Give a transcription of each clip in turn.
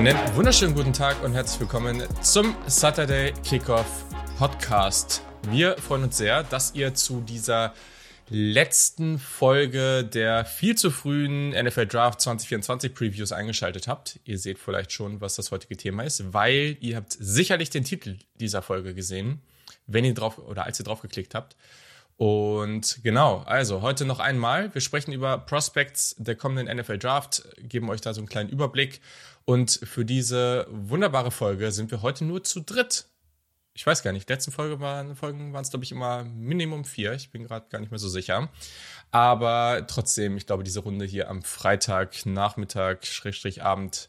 Einen wunderschönen guten Tag und herzlich willkommen zum Saturday Kickoff Podcast. Wir freuen uns sehr, dass ihr zu dieser letzten Folge der viel zu frühen NFL Draft 2024 Previews eingeschaltet habt. Ihr seht vielleicht schon, was das heutige Thema ist, weil ihr habt sicherlich den Titel dieser Folge gesehen, wenn ihr drauf oder als ihr drauf geklickt habt. Und genau, also heute noch einmal. Wir sprechen über Prospects der kommenden NFL Draft, geben euch da so einen kleinen Überblick. Und für diese wunderbare Folge sind wir heute nur zu dritt ich weiß gar nicht, letzten Folge waren, Folgen waren es, glaube ich, immer Minimum vier. Ich bin gerade gar nicht mehr so sicher. Aber trotzdem, ich glaube, diese Runde hier am Freitag, Nachmittag, Schrägstrich Abend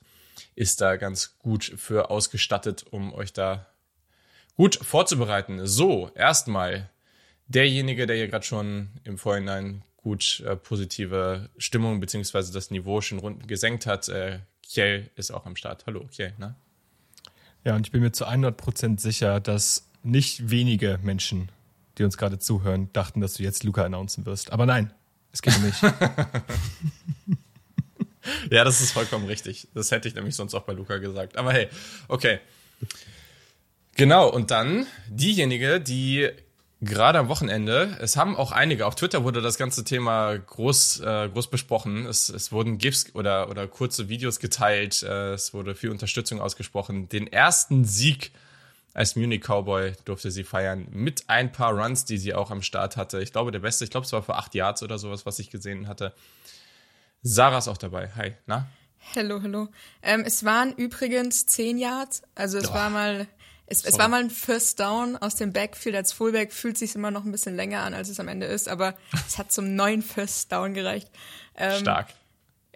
ist da ganz gut für ausgestattet, um euch da gut vorzubereiten. So, erstmal derjenige, der hier gerade schon im Vorhinein gut äh, positive Stimmung beziehungsweise das Niveau schon rund gesenkt hat. Äh, Kjell ist auch am Start. Hallo, Kjell, ne? Ja, und ich bin mir zu 100% sicher, dass nicht wenige Menschen, die uns gerade zuhören, dachten, dass du jetzt Luca announcen wirst. Aber nein, es geht nicht. ja, das ist vollkommen richtig. Das hätte ich nämlich sonst auch bei Luca gesagt. Aber hey, okay. Genau, und dann diejenige, die gerade am Wochenende. Es haben auch einige, auf Twitter wurde das ganze Thema groß, äh, groß besprochen. Es, es wurden GIFs oder, oder kurze Videos geteilt. Äh, es wurde viel Unterstützung ausgesprochen. Den ersten Sieg als Munich Cowboy durfte sie feiern mit ein paar Runs, die sie auch am Start hatte. Ich glaube, der beste, ich glaube, es war für acht Yards oder sowas, was ich gesehen hatte. Sarah ist auch dabei. Hi, na? Hallo, hallo. Ähm, es waren übrigens zehn Yards. Also es oh. war mal es, es, war mal ein First Down aus dem Backfield als Fullback, fühlt sich immer noch ein bisschen länger an, als es am Ende ist, aber es hat zum neuen First Down gereicht. Ähm, Stark.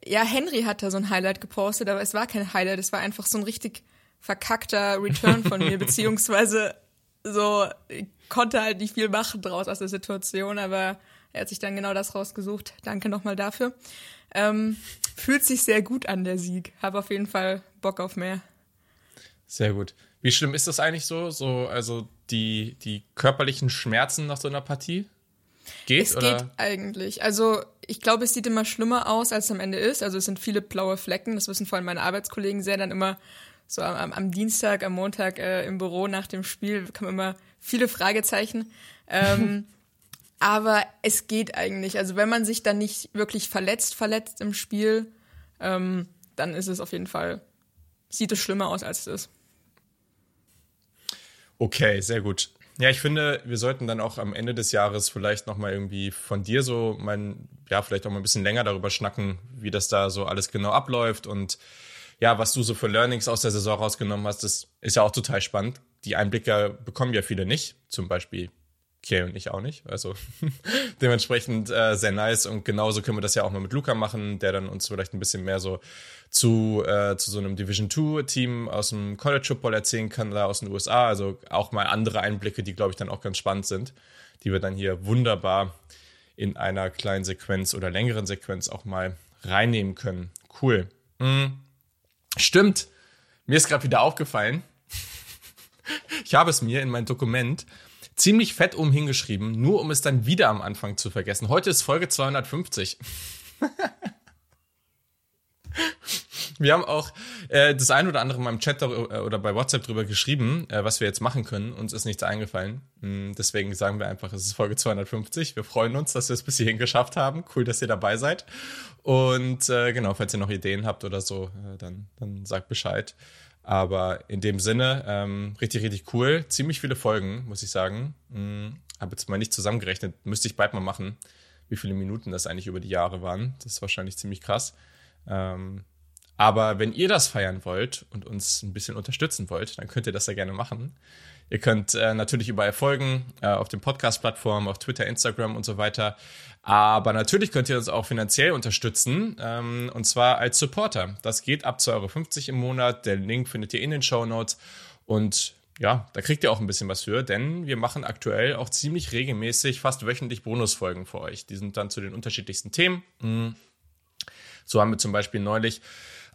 Ja, Henry hat da so ein Highlight gepostet, aber es war kein Highlight, es war einfach so ein richtig verkackter Return von mir, beziehungsweise so, ich konnte halt nicht viel machen draus aus der Situation, aber er hat sich dann genau das rausgesucht. Danke nochmal dafür. Ähm, fühlt sich sehr gut an, der Sieg. Habe auf jeden Fall Bock auf mehr. Sehr gut. Wie schlimm ist das eigentlich so? So, also die, die körperlichen Schmerzen nach so einer Partie? Geht, es oder? geht eigentlich. Also ich glaube, es sieht immer schlimmer aus, als es am Ende ist. Also es sind viele blaue Flecken. Das wissen vor allem meine Arbeitskollegen sehr. Dann immer so am, am Dienstag, am Montag äh, im Büro nach dem Spiel kommen immer viele Fragezeichen. Ähm, aber es geht eigentlich. Also wenn man sich dann nicht wirklich verletzt, verletzt im Spiel, ähm, dann ist es auf jeden Fall, sieht es schlimmer aus, als es ist. Okay, sehr gut. Ja, ich finde, wir sollten dann auch am Ende des Jahres vielleicht nochmal irgendwie von dir so mein, ja, vielleicht auch mal ein bisschen länger darüber schnacken, wie das da so alles genau abläuft und ja, was du so für Learnings aus der Saison rausgenommen hast. Das ist ja auch total spannend. Die Einblicke bekommen ja viele nicht. Zum Beispiel Kay und ich auch nicht. Also dementsprechend äh, sehr nice. Und genauso können wir das ja auch mal mit Luca machen, der dann uns vielleicht ein bisschen mehr so zu, äh, zu so einem Division 2 Team aus dem College Football erzählen kann, da aus den USA. Also auch mal andere Einblicke, die, glaube ich, dann auch ganz spannend sind, die wir dann hier wunderbar in einer kleinen Sequenz oder längeren Sequenz auch mal reinnehmen können. Cool. Mhm. Stimmt. Mir ist gerade wieder aufgefallen. ich habe es mir in mein Dokument ziemlich fett um hingeschrieben, nur um es dann wieder am Anfang zu vergessen. Heute ist Folge 250. wir haben auch äh, das ein oder andere mal im Chat äh, oder bei WhatsApp drüber geschrieben, äh, was wir jetzt machen können. Uns ist nichts eingefallen. Mm, deswegen sagen wir einfach, es ist Folge 250. Wir freuen uns, dass wir es bis hierhin geschafft haben. Cool, dass ihr dabei seid. Und äh, genau, falls ihr noch Ideen habt oder so, äh, dann, dann sagt Bescheid. Aber in dem Sinne, ähm, richtig, richtig cool. Ziemlich viele Folgen, muss ich sagen. Hm, Habe jetzt mal nicht zusammengerechnet, müsste ich bald mal machen, wie viele Minuten das eigentlich über die Jahre waren. Das ist wahrscheinlich ziemlich krass. Ähm, aber wenn ihr das feiern wollt und uns ein bisschen unterstützen wollt, dann könnt ihr das ja gerne machen. Ihr könnt äh, natürlich überall folgen, äh, auf den Podcast-Plattformen, auf Twitter, Instagram und so weiter. Aber natürlich könnt ihr uns auch finanziell unterstützen, ähm, und zwar als Supporter. Das geht ab 2,50 Euro im Monat. Der Link findet ihr in den Show Notes. Und ja, da kriegt ihr auch ein bisschen was für, denn wir machen aktuell auch ziemlich regelmäßig, fast wöchentlich Bonusfolgen für euch. Die sind dann zu den unterschiedlichsten Themen. Mhm. So haben wir zum Beispiel neulich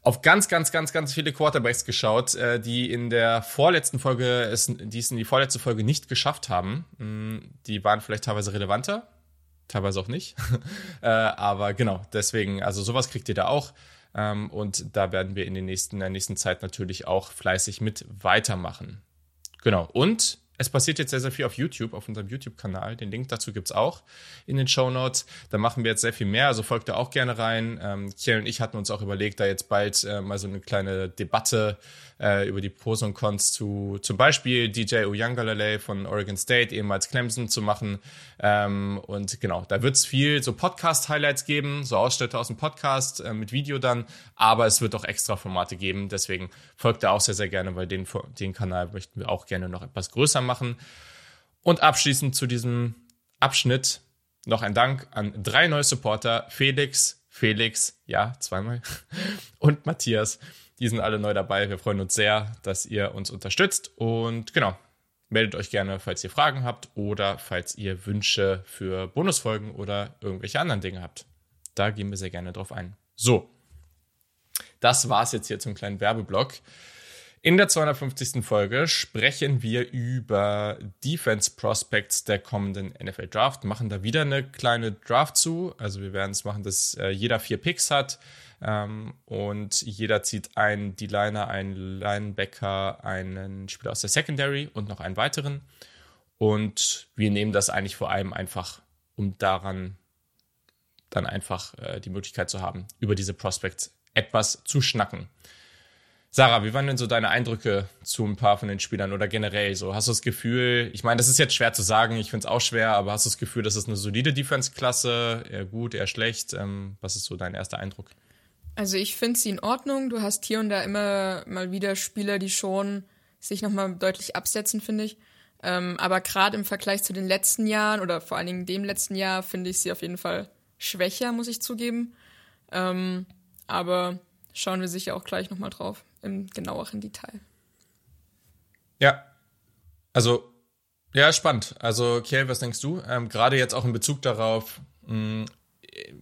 auf ganz, ganz, ganz, ganz viele Quarterbacks geschaut, äh, die in der vorletzten Folge, es, die es in die vorletzte Folge nicht geschafft haben. Mm, die waren vielleicht teilweise relevanter, teilweise auch nicht. äh, aber genau, deswegen, also sowas kriegt ihr da auch. Ähm, und da werden wir in, den nächsten, in der nächsten Zeit natürlich auch fleißig mit weitermachen. Genau. Und es passiert jetzt sehr, sehr viel auf YouTube, auf unserem YouTube-Kanal. Den Link dazu gibt's auch in den Show Notes. Da machen wir jetzt sehr viel mehr, also folgt da auch gerne rein. Ähm, Kiel und ich hatten uns auch überlegt, da jetzt bald äh, mal so eine kleine Debatte äh, über die Pros und Cons zu zum Beispiel DJ Uyangalele von Oregon State, ehemals Clemson, zu machen. Ähm, und genau, da wird's viel so Podcast-Highlights geben, so Ausschnitte aus dem Podcast äh, mit Video dann, aber es wird auch extra Formate geben. Deswegen folgt da auch sehr, sehr gerne, weil den, den Kanal möchten wir auch gerne noch etwas größer machen. Und abschließend zu diesem Abschnitt noch ein Dank an drei neue Supporter, Felix, Felix, ja, zweimal, und Matthias. Die sind alle neu dabei. Wir freuen uns sehr, dass ihr uns unterstützt. Und genau, meldet euch gerne, falls ihr Fragen habt oder falls ihr Wünsche für Bonusfolgen oder irgendwelche anderen Dinge habt. Da gehen wir sehr gerne drauf ein. So, das war's jetzt hier zum kleinen Werbeblock. In der 250. Folge sprechen wir über Defense Prospects der kommenden NFL Draft, machen da wieder eine kleine Draft zu. Also wir werden es machen, dass äh, jeder vier Picks hat ähm, und jeder zieht einen D-Liner, einen Linebacker, einen Spieler aus der Secondary und noch einen weiteren. Und wir nehmen das eigentlich vor allem einfach, um daran dann einfach äh, die Möglichkeit zu haben, über diese Prospects etwas zu schnacken. Sarah, wie waren denn so deine Eindrücke zu ein paar von den Spielern oder generell so? Hast du das Gefühl, ich meine, das ist jetzt schwer zu sagen, ich finde es auch schwer, aber hast du das Gefühl, das ist eine solide Defense-Klasse, eher gut, eher schlecht? Ähm, was ist so dein erster Eindruck? Also ich finde sie in Ordnung. Du hast hier und da immer mal wieder Spieler, die schon sich nochmal deutlich absetzen, finde ich. Ähm, aber gerade im Vergleich zu den letzten Jahren oder vor allen Dingen dem letzten Jahr finde ich sie auf jeden Fall schwächer, muss ich zugeben. Ähm, aber schauen wir sicher auch gleich nochmal drauf im genaueren Detail. Ja, also ja, spannend. Also Kiel, was denkst du? Ähm, Gerade jetzt auch in Bezug darauf, mh, mm,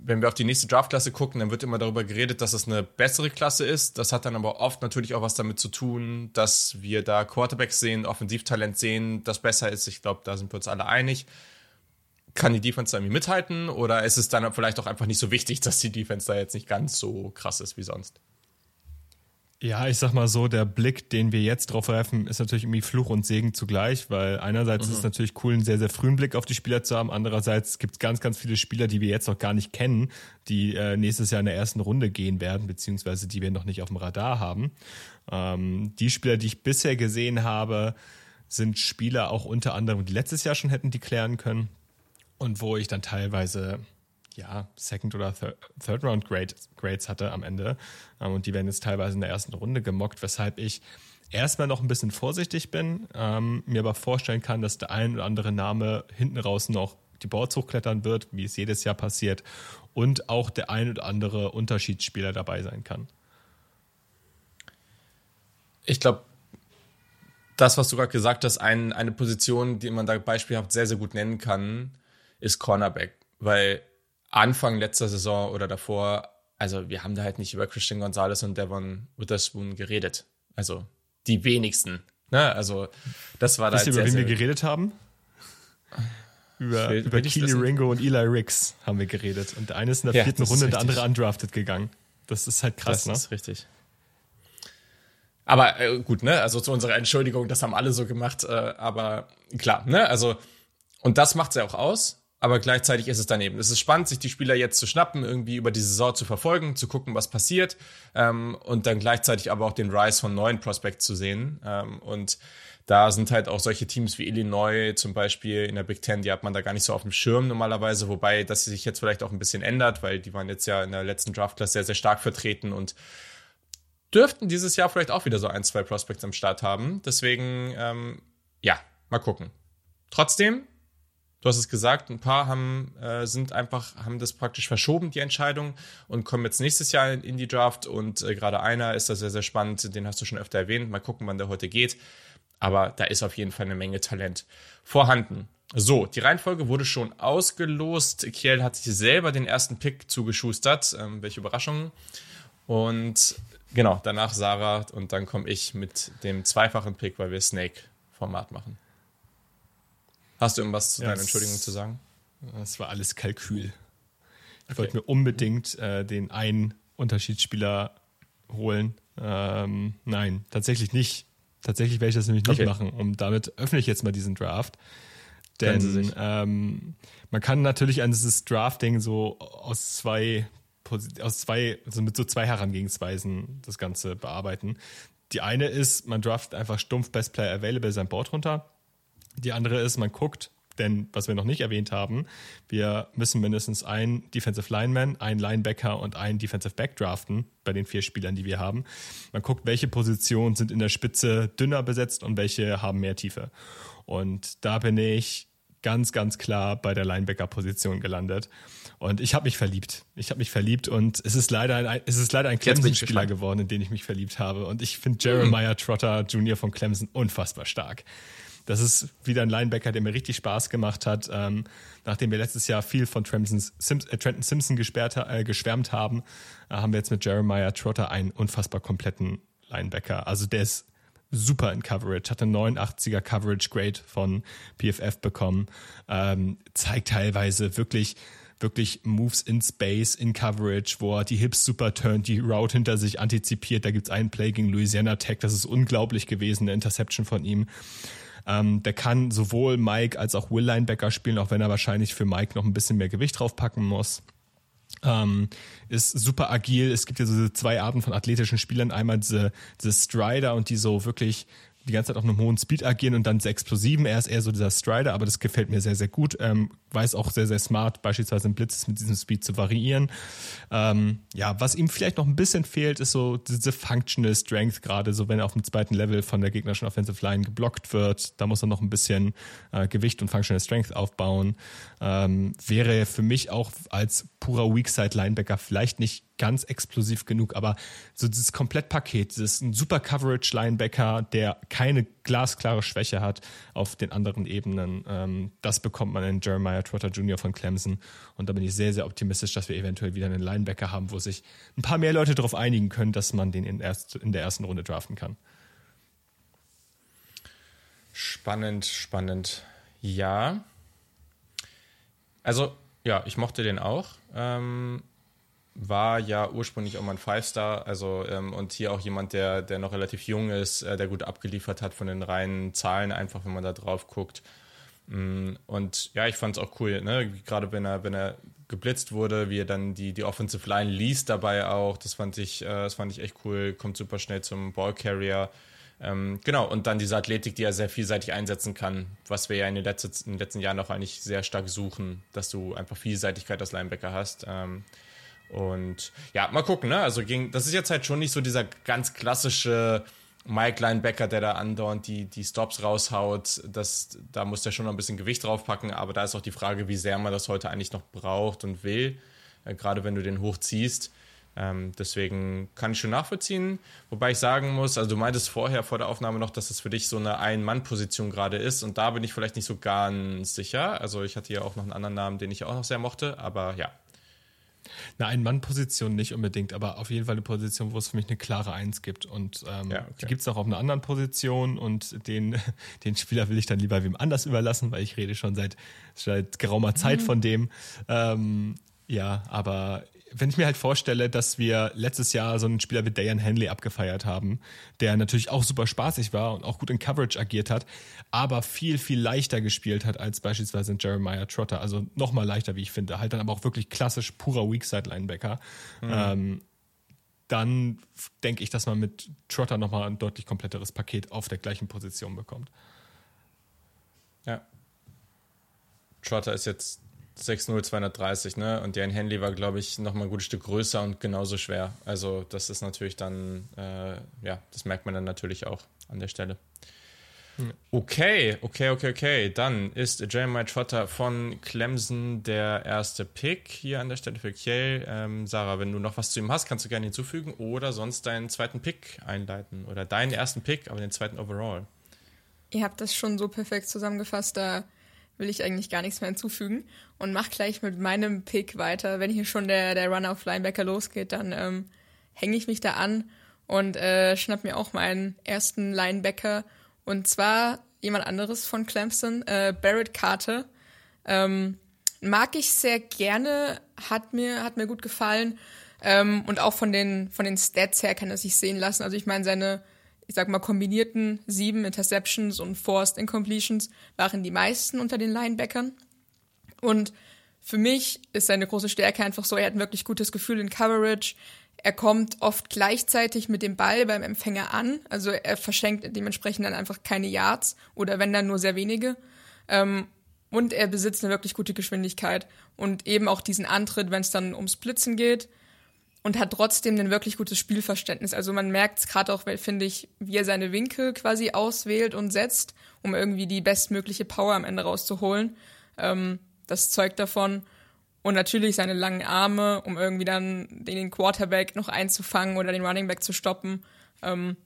wenn wir auf die nächste Draftklasse gucken, dann wird immer darüber geredet, dass es eine bessere Klasse ist. Das hat dann aber oft natürlich auch was damit zu tun, dass wir da Quarterbacks sehen, Offensivtalent sehen, das besser ist. Ich glaube, da sind wir uns alle einig. Kann die Defense da irgendwie mithalten oder ist es dann vielleicht auch einfach nicht so wichtig, dass die Defense da jetzt nicht ganz so krass ist wie sonst? Ja, ich sag mal so, der Blick, den wir jetzt drauf werfen, ist natürlich irgendwie Fluch und Segen zugleich, weil einerseits mhm. ist es natürlich cool, einen sehr, sehr frühen Blick auf die Spieler zu haben, andererseits gibt es ganz, ganz viele Spieler, die wir jetzt noch gar nicht kennen, die äh, nächstes Jahr in der ersten Runde gehen werden, beziehungsweise die wir noch nicht auf dem Radar haben. Ähm, die Spieler, die ich bisher gesehen habe, sind Spieler auch unter anderem, die letztes Jahr schon hätten die klären können und wo ich dann teilweise ja, Second- oder Third-Round-Grades hatte am Ende. Ähm, und die werden jetzt teilweise in der ersten Runde gemockt, weshalb ich erstmal noch ein bisschen vorsichtig bin, ähm, mir aber vorstellen kann, dass der ein oder andere Name hinten raus noch die Boards hochklettern wird, wie es jedes Jahr passiert, und auch der ein oder andere Unterschiedsspieler dabei sein kann. Ich glaube, das, was du gerade gesagt hast, ein, eine Position, die man da beispielhaft sehr, sehr gut nennen kann, ist Cornerback. Weil Anfang letzter Saison oder davor, also wir haben da halt nicht über Christian Gonzalez und Devon Witherspoon geredet. Also die wenigsten. Ne? Also das war da. Wisst ihr, über wen wir geredet haben? Über, über Keely Ringo und Eli Ricks haben wir geredet. Und der eine ist in der ja, vierten Runde, der andere undrafted gegangen. Das ist halt krass, das ne? Das ist richtig. Aber äh, gut, ne? Also zu unserer Entschuldigung, das haben alle so gemacht. Äh, aber klar, ne? Also, und das macht's ja auch aus aber gleichzeitig ist es daneben. Es ist spannend, sich die Spieler jetzt zu schnappen, irgendwie über die Saison zu verfolgen, zu gucken, was passiert ähm, und dann gleichzeitig aber auch den Rise von neuen Prospects zu sehen. Ähm, und da sind halt auch solche Teams wie Illinois zum Beispiel in der Big Ten, die hat man da gar nicht so auf dem Schirm normalerweise, wobei das sich jetzt vielleicht auch ein bisschen ändert, weil die waren jetzt ja in der letzten Draft-Class sehr, sehr stark vertreten und dürften dieses Jahr vielleicht auch wieder so ein, zwei Prospects am Start haben. Deswegen, ähm, ja, mal gucken. Trotzdem, Du hast es gesagt, ein paar haben, äh, sind einfach, haben das praktisch verschoben, die Entscheidung, und kommen jetzt nächstes Jahr in, die Draft. Und äh, gerade einer ist da sehr, sehr spannend, den hast du schon öfter erwähnt. Mal gucken, wann der heute geht. Aber da ist auf jeden Fall eine Menge Talent vorhanden. So, die Reihenfolge wurde schon ausgelost. Kiel hat sich selber den ersten Pick zugeschustert. Ähm, welche Überraschung. Und genau, danach Sarah und dann komme ich mit dem zweifachen Pick, weil wir Snake-Format machen. Hast du irgendwas zu ja, deiner Entschuldigung zu sagen? Das war alles Kalkül. Ich okay. wollte mir unbedingt äh, den einen Unterschiedsspieler holen. Ähm, nein, tatsächlich nicht. Tatsächlich werde ich das nämlich nicht okay. machen. Und damit öffne ich jetzt mal diesen Draft. Denn ähm, man kann natürlich an dieses Drafting so aus zwei aus zwei, also mit so zwei Herangehensweisen das Ganze bearbeiten. Die eine ist, man draftet einfach stumpf Best Player Available sein Board runter. Die andere ist, man guckt, denn was wir noch nicht erwähnt haben, wir müssen mindestens einen Defensive Lineman, einen Linebacker und einen Defensive Back draften bei den vier Spielern, die wir haben. Man guckt, welche Positionen sind in der Spitze dünner besetzt und welche haben mehr Tiefe. Und da bin ich ganz, ganz klar bei der Linebacker-Position gelandet. Und ich habe mich verliebt. Ich habe mich verliebt und es ist leider ein, es ist leider ein Clemson-Spieler geworden, in den ich mich verliebt habe. Und ich finde Jeremiah Trotter Jr. von Clemson unfassbar stark. Das ist wieder ein Linebacker, der mir richtig Spaß gemacht hat. Ähm, nachdem wir letztes Jahr viel von Sims, äh, Trenton Simpson gesperrt, äh, geschwärmt haben, äh, haben wir jetzt mit Jeremiah Trotter einen unfassbar kompletten Linebacker. Also der ist super in Coverage, hat eine 89er Coverage Grade von PFF bekommen, ähm, zeigt teilweise wirklich wirklich Moves in Space, in Coverage, wo er die Hips super turnt, die Route hinter sich antizipiert. Da gibt's einen Play gegen Louisiana Tech, das ist unglaublich gewesen, eine Interception von ihm. Ähm, der kann sowohl Mike als auch Will Linebacker spielen, auch wenn er wahrscheinlich für Mike noch ein bisschen mehr Gewicht draufpacken muss. Ähm, ist super agil. Es gibt ja so diese zwei Arten von athletischen Spielern. Einmal diese, diese Strider und die so wirklich die ganze Zeit auf einem hohen Speed agieren und dann sehr explosiven. Er ist eher so dieser Strider, aber das gefällt mir sehr, sehr gut. Ähm, weiß auch sehr, sehr smart, beispielsweise im Blitzes mit diesem Speed zu variieren. Ähm, ja, was ihm vielleicht noch ein bisschen fehlt, ist so diese Functional Strength, gerade so, wenn er auf dem zweiten Level von der gegnerischen Offensive Line geblockt wird. Da muss er noch ein bisschen äh, Gewicht und Functional Strength aufbauen. Ähm, wäre für mich auch als purer Weakside Linebacker vielleicht nicht ganz explosiv genug, aber so dieses Komplettpaket, ist ein super Coverage Linebacker, der keine glasklare Schwäche hat auf den anderen Ebenen. Ähm, das bekommt man in Jeremiah Trotter Jr. von Clemson und da bin ich sehr, sehr optimistisch, dass wir eventuell wieder einen Linebacker haben, wo sich ein paar mehr Leute darauf einigen können, dass man den in, erst, in der ersten Runde draften kann. Spannend, spannend. Ja. Also, ja, ich mochte den auch. Ähm, war ja ursprünglich auch mal ein Five-Star, also ähm, und hier auch jemand, der, der noch relativ jung ist, äh, der gut abgeliefert hat von den reinen Zahlen, einfach wenn man da drauf guckt. Mm, und ja, ich fand es auch cool, ne? gerade wenn er, wenn er geblitzt wurde, wie er dann die, die Offensive Line liest dabei auch, das fand ich, äh, das fand ich echt cool, kommt super schnell zum Ballcarrier. Ähm, genau, und dann diese Athletik, die er sehr vielseitig einsetzen kann, was wir ja in den, letzten, in den letzten Jahren auch eigentlich sehr stark suchen, dass du einfach Vielseitigkeit als Linebacker hast. Ähm, und ja, mal gucken, ne? Also ging, das ist jetzt halt schon nicht so dieser ganz klassische Mike Linebacker, der da andauernd die, die Stops raushaut. Das, da muss der schon noch ein bisschen Gewicht draufpacken, aber da ist auch die Frage, wie sehr man das heute eigentlich noch braucht und will, äh, gerade wenn du den hochziehst. Ähm, deswegen kann ich schon nachvollziehen. Wobei ich sagen muss, also du meintest vorher vor der Aufnahme noch, dass es für dich so eine Ein-Mann-Position gerade ist und da bin ich vielleicht nicht so ganz sicher. Also ich hatte ja auch noch einen anderen Namen, den ich auch noch sehr mochte, aber ja, eine Ein-Mann-Position nicht unbedingt, aber auf jeden Fall eine Position, wo es für mich eine klare Eins gibt. Und ähm, ja, okay. die gibt es auch auf einer anderen Position und den, den Spieler will ich dann lieber wem anders überlassen, weil ich rede schon seit, seit geraumer Zeit mhm. von dem. Ähm, ja, aber wenn ich mir halt vorstelle, dass wir letztes Jahr so einen Spieler wie Dayan Henley abgefeiert haben, der natürlich auch super spaßig war und auch gut in Coverage agiert hat, aber viel, viel leichter gespielt hat als beispielsweise Jeremiah Trotter. Also nochmal leichter, wie ich finde. Halt dann aber auch wirklich klassisch purer Weakside-Linebacker. Mhm. Ähm, dann denke ich, dass man mit Trotter nochmal ein deutlich kompletteres Paket auf der gleichen Position bekommt. Ja. Trotter ist jetzt 6-0, 230, ne? Und Jan Henley war, glaube ich, noch mal ein gutes Stück größer und genauso schwer. Also, das ist natürlich dann, äh, ja, das merkt man dann natürlich auch an der Stelle. Okay, okay, okay, okay. Dann ist Jeremiah Trotter von Clemson der erste Pick hier an der Stelle für Kiel. Ähm, Sarah, wenn du noch was zu ihm hast, kannst du gerne hinzufügen oder sonst deinen zweiten Pick einleiten oder deinen ersten Pick, aber den zweiten Overall. Ihr habt das schon so perfekt zusammengefasst, da will ich eigentlich gar nichts mehr hinzufügen und mach gleich mit meinem Pick weiter. Wenn hier schon der, der Run auf Linebacker losgeht, dann ähm, hänge ich mich da an und äh, schnapp mir auch meinen ersten Linebacker und zwar jemand anderes von Clemson, äh, Barrett Carter. Ähm, mag ich sehr gerne, hat mir, hat mir gut gefallen. Ähm, und auch von den, von den Stats her kann er sich sehen lassen. Also ich meine, seine, ich sag mal, kombinierten sieben Interceptions und Forced Incompletions waren die meisten unter den Linebackern. Und für mich ist seine große Stärke einfach so, er hat ein wirklich gutes Gefühl in Coverage. Er kommt oft gleichzeitig mit dem Ball beim Empfänger an. Also er verschenkt dementsprechend dann einfach keine Yards oder wenn dann nur sehr wenige. Ähm, und er besitzt eine wirklich gute Geschwindigkeit und eben auch diesen Antritt, wenn es dann ums Blitzen geht und hat trotzdem ein wirklich gutes Spielverständnis. Also man merkt es gerade auch, finde ich, wie er seine Winkel quasi auswählt und setzt, um irgendwie die bestmögliche Power am Ende rauszuholen. Ähm, das zeugt davon. Und natürlich seine langen Arme, um irgendwie dann den Quarterback noch einzufangen oder den Running Back zu stoppen, ähm,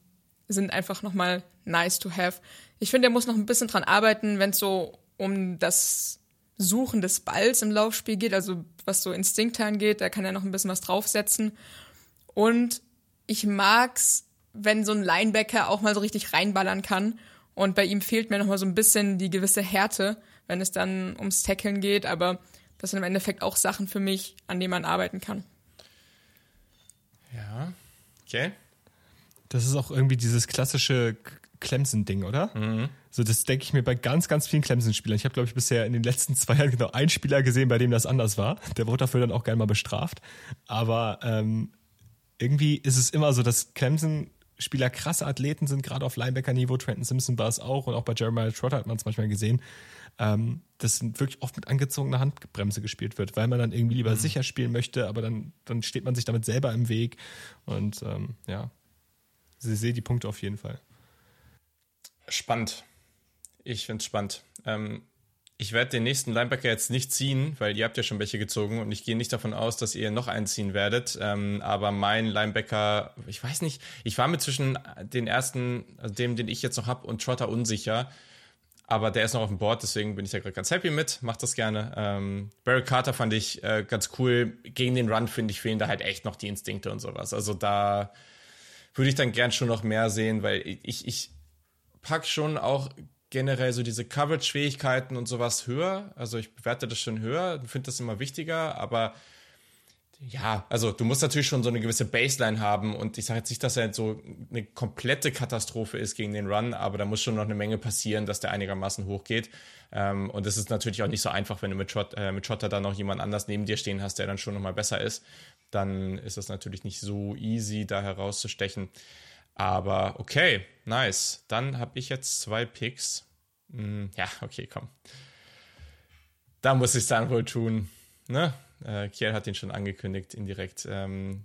sind einfach nochmal nice to have. Ich finde, er muss noch ein bisschen dran arbeiten, wenn es so um das Suchen des Balls im Laufspiel geht, also was so Instinkte angeht, da kann er noch ein bisschen was draufsetzen. Und ich mag's, wenn so ein Linebacker auch mal so richtig reinballern kann. Und bei ihm fehlt mir noch mal so ein bisschen die gewisse Härte, wenn es dann ums Tackeln geht. Aber das sind im Endeffekt auch Sachen für mich, an denen man arbeiten kann. Ja, okay. Das ist auch irgendwie dieses klassische Clemson-Ding, oder? Mhm. So, das denke ich mir bei ganz, ganz vielen Clemson-Spielern. Ich habe, glaube ich, bisher in den letzten zwei Jahren genau einen Spieler gesehen, bei dem das anders war. Der wurde dafür dann auch gerne mal bestraft. Aber ähm, irgendwie ist es immer so, dass Clemson-Spieler krasse Athleten sind, gerade auf Linebacker-Niveau. Trenton Simpson war es auch und auch bei Jeremiah Trotter hat man es manchmal gesehen. Ähm, das wirklich oft mit angezogener Handbremse gespielt wird, weil man dann irgendwie lieber mhm. sicher spielen möchte, aber dann, dann steht man sich damit selber im Weg. Und ähm, ja, sie sehe die Punkte auf jeden Fall. Spannend. Ich finde es spannend. Ähm, ich werde den nächsten Linebacker jetzt nicht ziehen, weil ihr habt ja schon welche gezogen und ich gehe nicht davon aus, dass ihr noch einen ziehen werdet. Ähm, aber mein Linebacker, ich weiß nicht, ich war mir zwischen den ersten, also dem, den ich jetzt noch habe, und Trotter unsicher. Aber der ist noch auf dem Board, deswegen bin ich da gerade ganz happy mit. Macht das gerne. Ähm, Barry Carter fand ich äh, ganz cool. Gegen den Run, finde ich, fehlen da halt echt noch die Instinkte und sowas. Also da würde ich dann gern schon noch mehr sehen, weil ich, ich pack schon auch generell so diese Coverage-Fähigkeiten und sowas höher. Also ich bewerte das schon höher, finde das immer wichtiger, aber ja, also du musst natürlich schon so eine gewisse Baseline haben und ich sage jetzt nicht, dass er so eine komplette Katastrophe ist gegen den Run, aber da muss schon noch eine Menge passieren, dass der einigermaßen hochgeht. Ähm, und es ist natürlich auch nicht so einfach, wenn du mit, Schott, äh, mit Schotter dann noch jemand anders neben dir stehen hast, der dann schon nochmal besser ist. Dann ist es natürlich nicht so easy, da herauszustechen. Aber okay, nice. Dann habe ich jetzt zwei Picks. Hm, ja, okay, komm. Da muss ich es dann wohl tun. Ne? Äh, Kiel hat ihn schon angekündigt, indirekt. Ähm,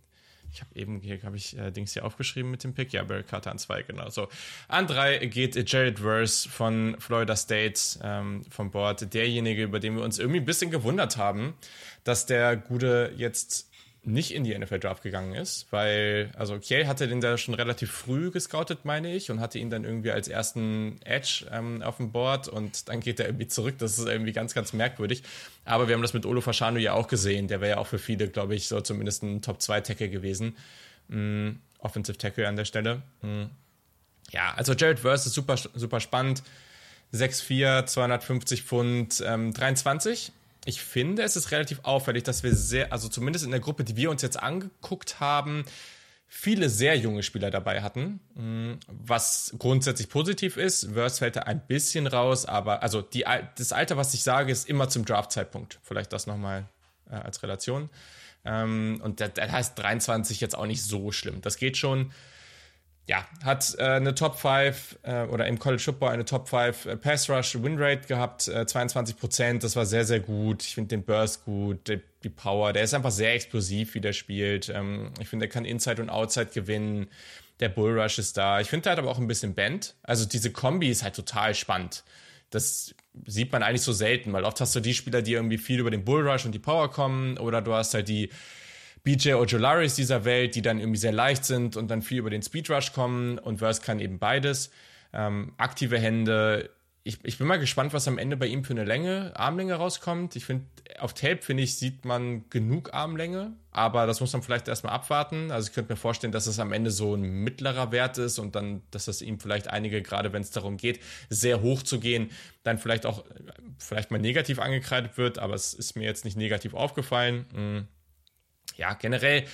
ich habe eben, hier habe ich äh, Dings hier aufgeschrieben mit dem Pick. Ja, Barry Carter an zwei, genau. So. An drei geht Jared Verse von Florida State ähm, vom Board. Derjenige, über den wir uns irgendwie ein bisschen gewundert haben, dass der Gute jetzt nicht in die NFL Draft gegangen ist, weil, also Kiel hatte den da schon relativ früh gescoutet, meine ich, und hatte ihn dann irgendwie als ersten Edge ähm, auf dem Board und dann geht er irgendwie zurück. Das ist irgendwie ganz, ganz merkwürdig. Aber wir haben das mit Olo Fashanu ja auch gesehen. Der wäre ja auch für viele, glaube ich, so zumindest ein Top-2-Tackle gewesen. Mm, Offensive Tackle an der Stelle. Mm. Ja, also Jared Verse ist super, super spannend. 6'4, 250 Pfund, ähm, 23 ich finde, es ist relativ auffällig, dass wir sehr, also zumindest in der Gruppe, die wir uns jetzt angeguckt haben, viele sehr junge Spieler dabei hatten, mm, was grundsätzlich positiv ist. Verse fällt da ein bisschen raus, aber also die, das Alter, was ich sage, ist immer zum Draft-Zeitpunkt. Vielleicht das nochmal äh, als Relation. Ähm, und das, das heißt 23 jetzt auch nicht so schlimm. Das geht schon ja, hat äh, eine Top 5 äh, oder im College Football eine Top 5 äh, Pass Rush Win Rate gehabt, äh, 22 Prozent. Das war sehr, sehr gut. Ich finde den Burst gut, die, die, Power. Der ist einfach sehr explosiv, wie der spielt. Ähm, ich finde, der kann Inside und Outside gewinnen. Der Bull Rush ist da. Ich finde, der hat aber auch ein bisschen Bend. Also diese Kombi ist halt total spannend. Das sieht man eigentlich so selten, weil oft hast du die Spieler, die irgendwie viel über den Bull Rush und die Power kommen, oder du hast halt die BJ Ojolaris dieser Welt, die dann irgendwie sehr leicht sind und dann viel über den Speedrush kommen und Verse kann eben beides. Ähm, aktive Hände. Ich, ich bin mal gespannt, was am Ende bei ihm für eine Länge, Armlänge rauskommt. Ich finde, auf Tape, finde ich, sieht man genug Armlänge, aber das muss man vielleicht erstmal abwarten. Also ich könnte mir vorstellen, dass es am Ende so ein mittlerer Wert ist und dann, dass das ihm vielleicht einige, gerade wenn es darum geht, sehr hoch zu gehen, dann vielleicht auch vielleicht mal negativ angekreidet wird, aber es ist mir jetzt nicht negativ aufgefallen. Mhm ja, generell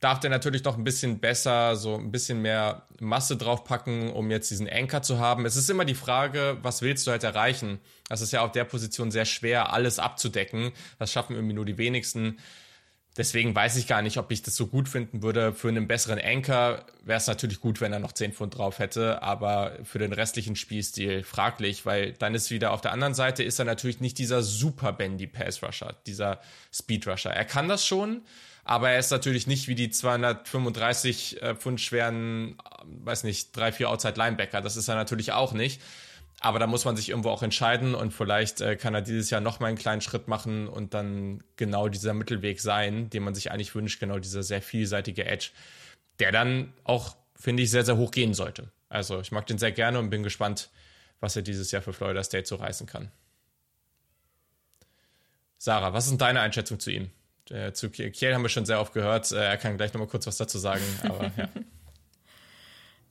darf der natürlich noch ein bisschen besser, so ein bisschen mehr Masse draufpacken, um jetzt diesen Anker zu haben. Es ist immer die Frage, was willst du halt erreichen? Das ist ja auf der Position sehr schwer, alles abzudecken. Das schaffen irgendwie nur die wenigsten. Deswegen weiß ich gar nicht, ob ich das so gut finden würde. Für einen besseren Anker wäre es natürlich gut, wenn er noch 10 Pfund drauf hätte, aber für den restlichen Spielstil fraglich, weil dann ist wieder auf der anderen Seite ist er natürlich nicht dieser super Bendy Pass Rusher, dieser Speed Rusher. Er kann das schon, aber er ist natürlich nicht wie die 235 äh, Pfund schweren, weiß nicht, drei, vier Outside Linebacker. Das ist er natürlich auch nicht. Aber da muss man sich irgendwo auch entscheiden und vielleicht äh, kann er dieses Jahr noch mal einen kleinen Schritt machen und dann genau dieser Mittelweg sein, den man sich eigentlich wünscht, genau dieser sehr vielseitige Edge, der dann auch, finde ich, sehr, sehr hoch gehen sollte. Also ich mag den sehr gerne und bin gespannt, was er dieses Jahr für Florida State so reißen kann. Sarah, was ist deine Einschätzung zu ihm? Äh, zu Kiel haben wir schon sehr oft gehört. Äh, er kann gleich noch mal kurz was dazu sagen, aber ja.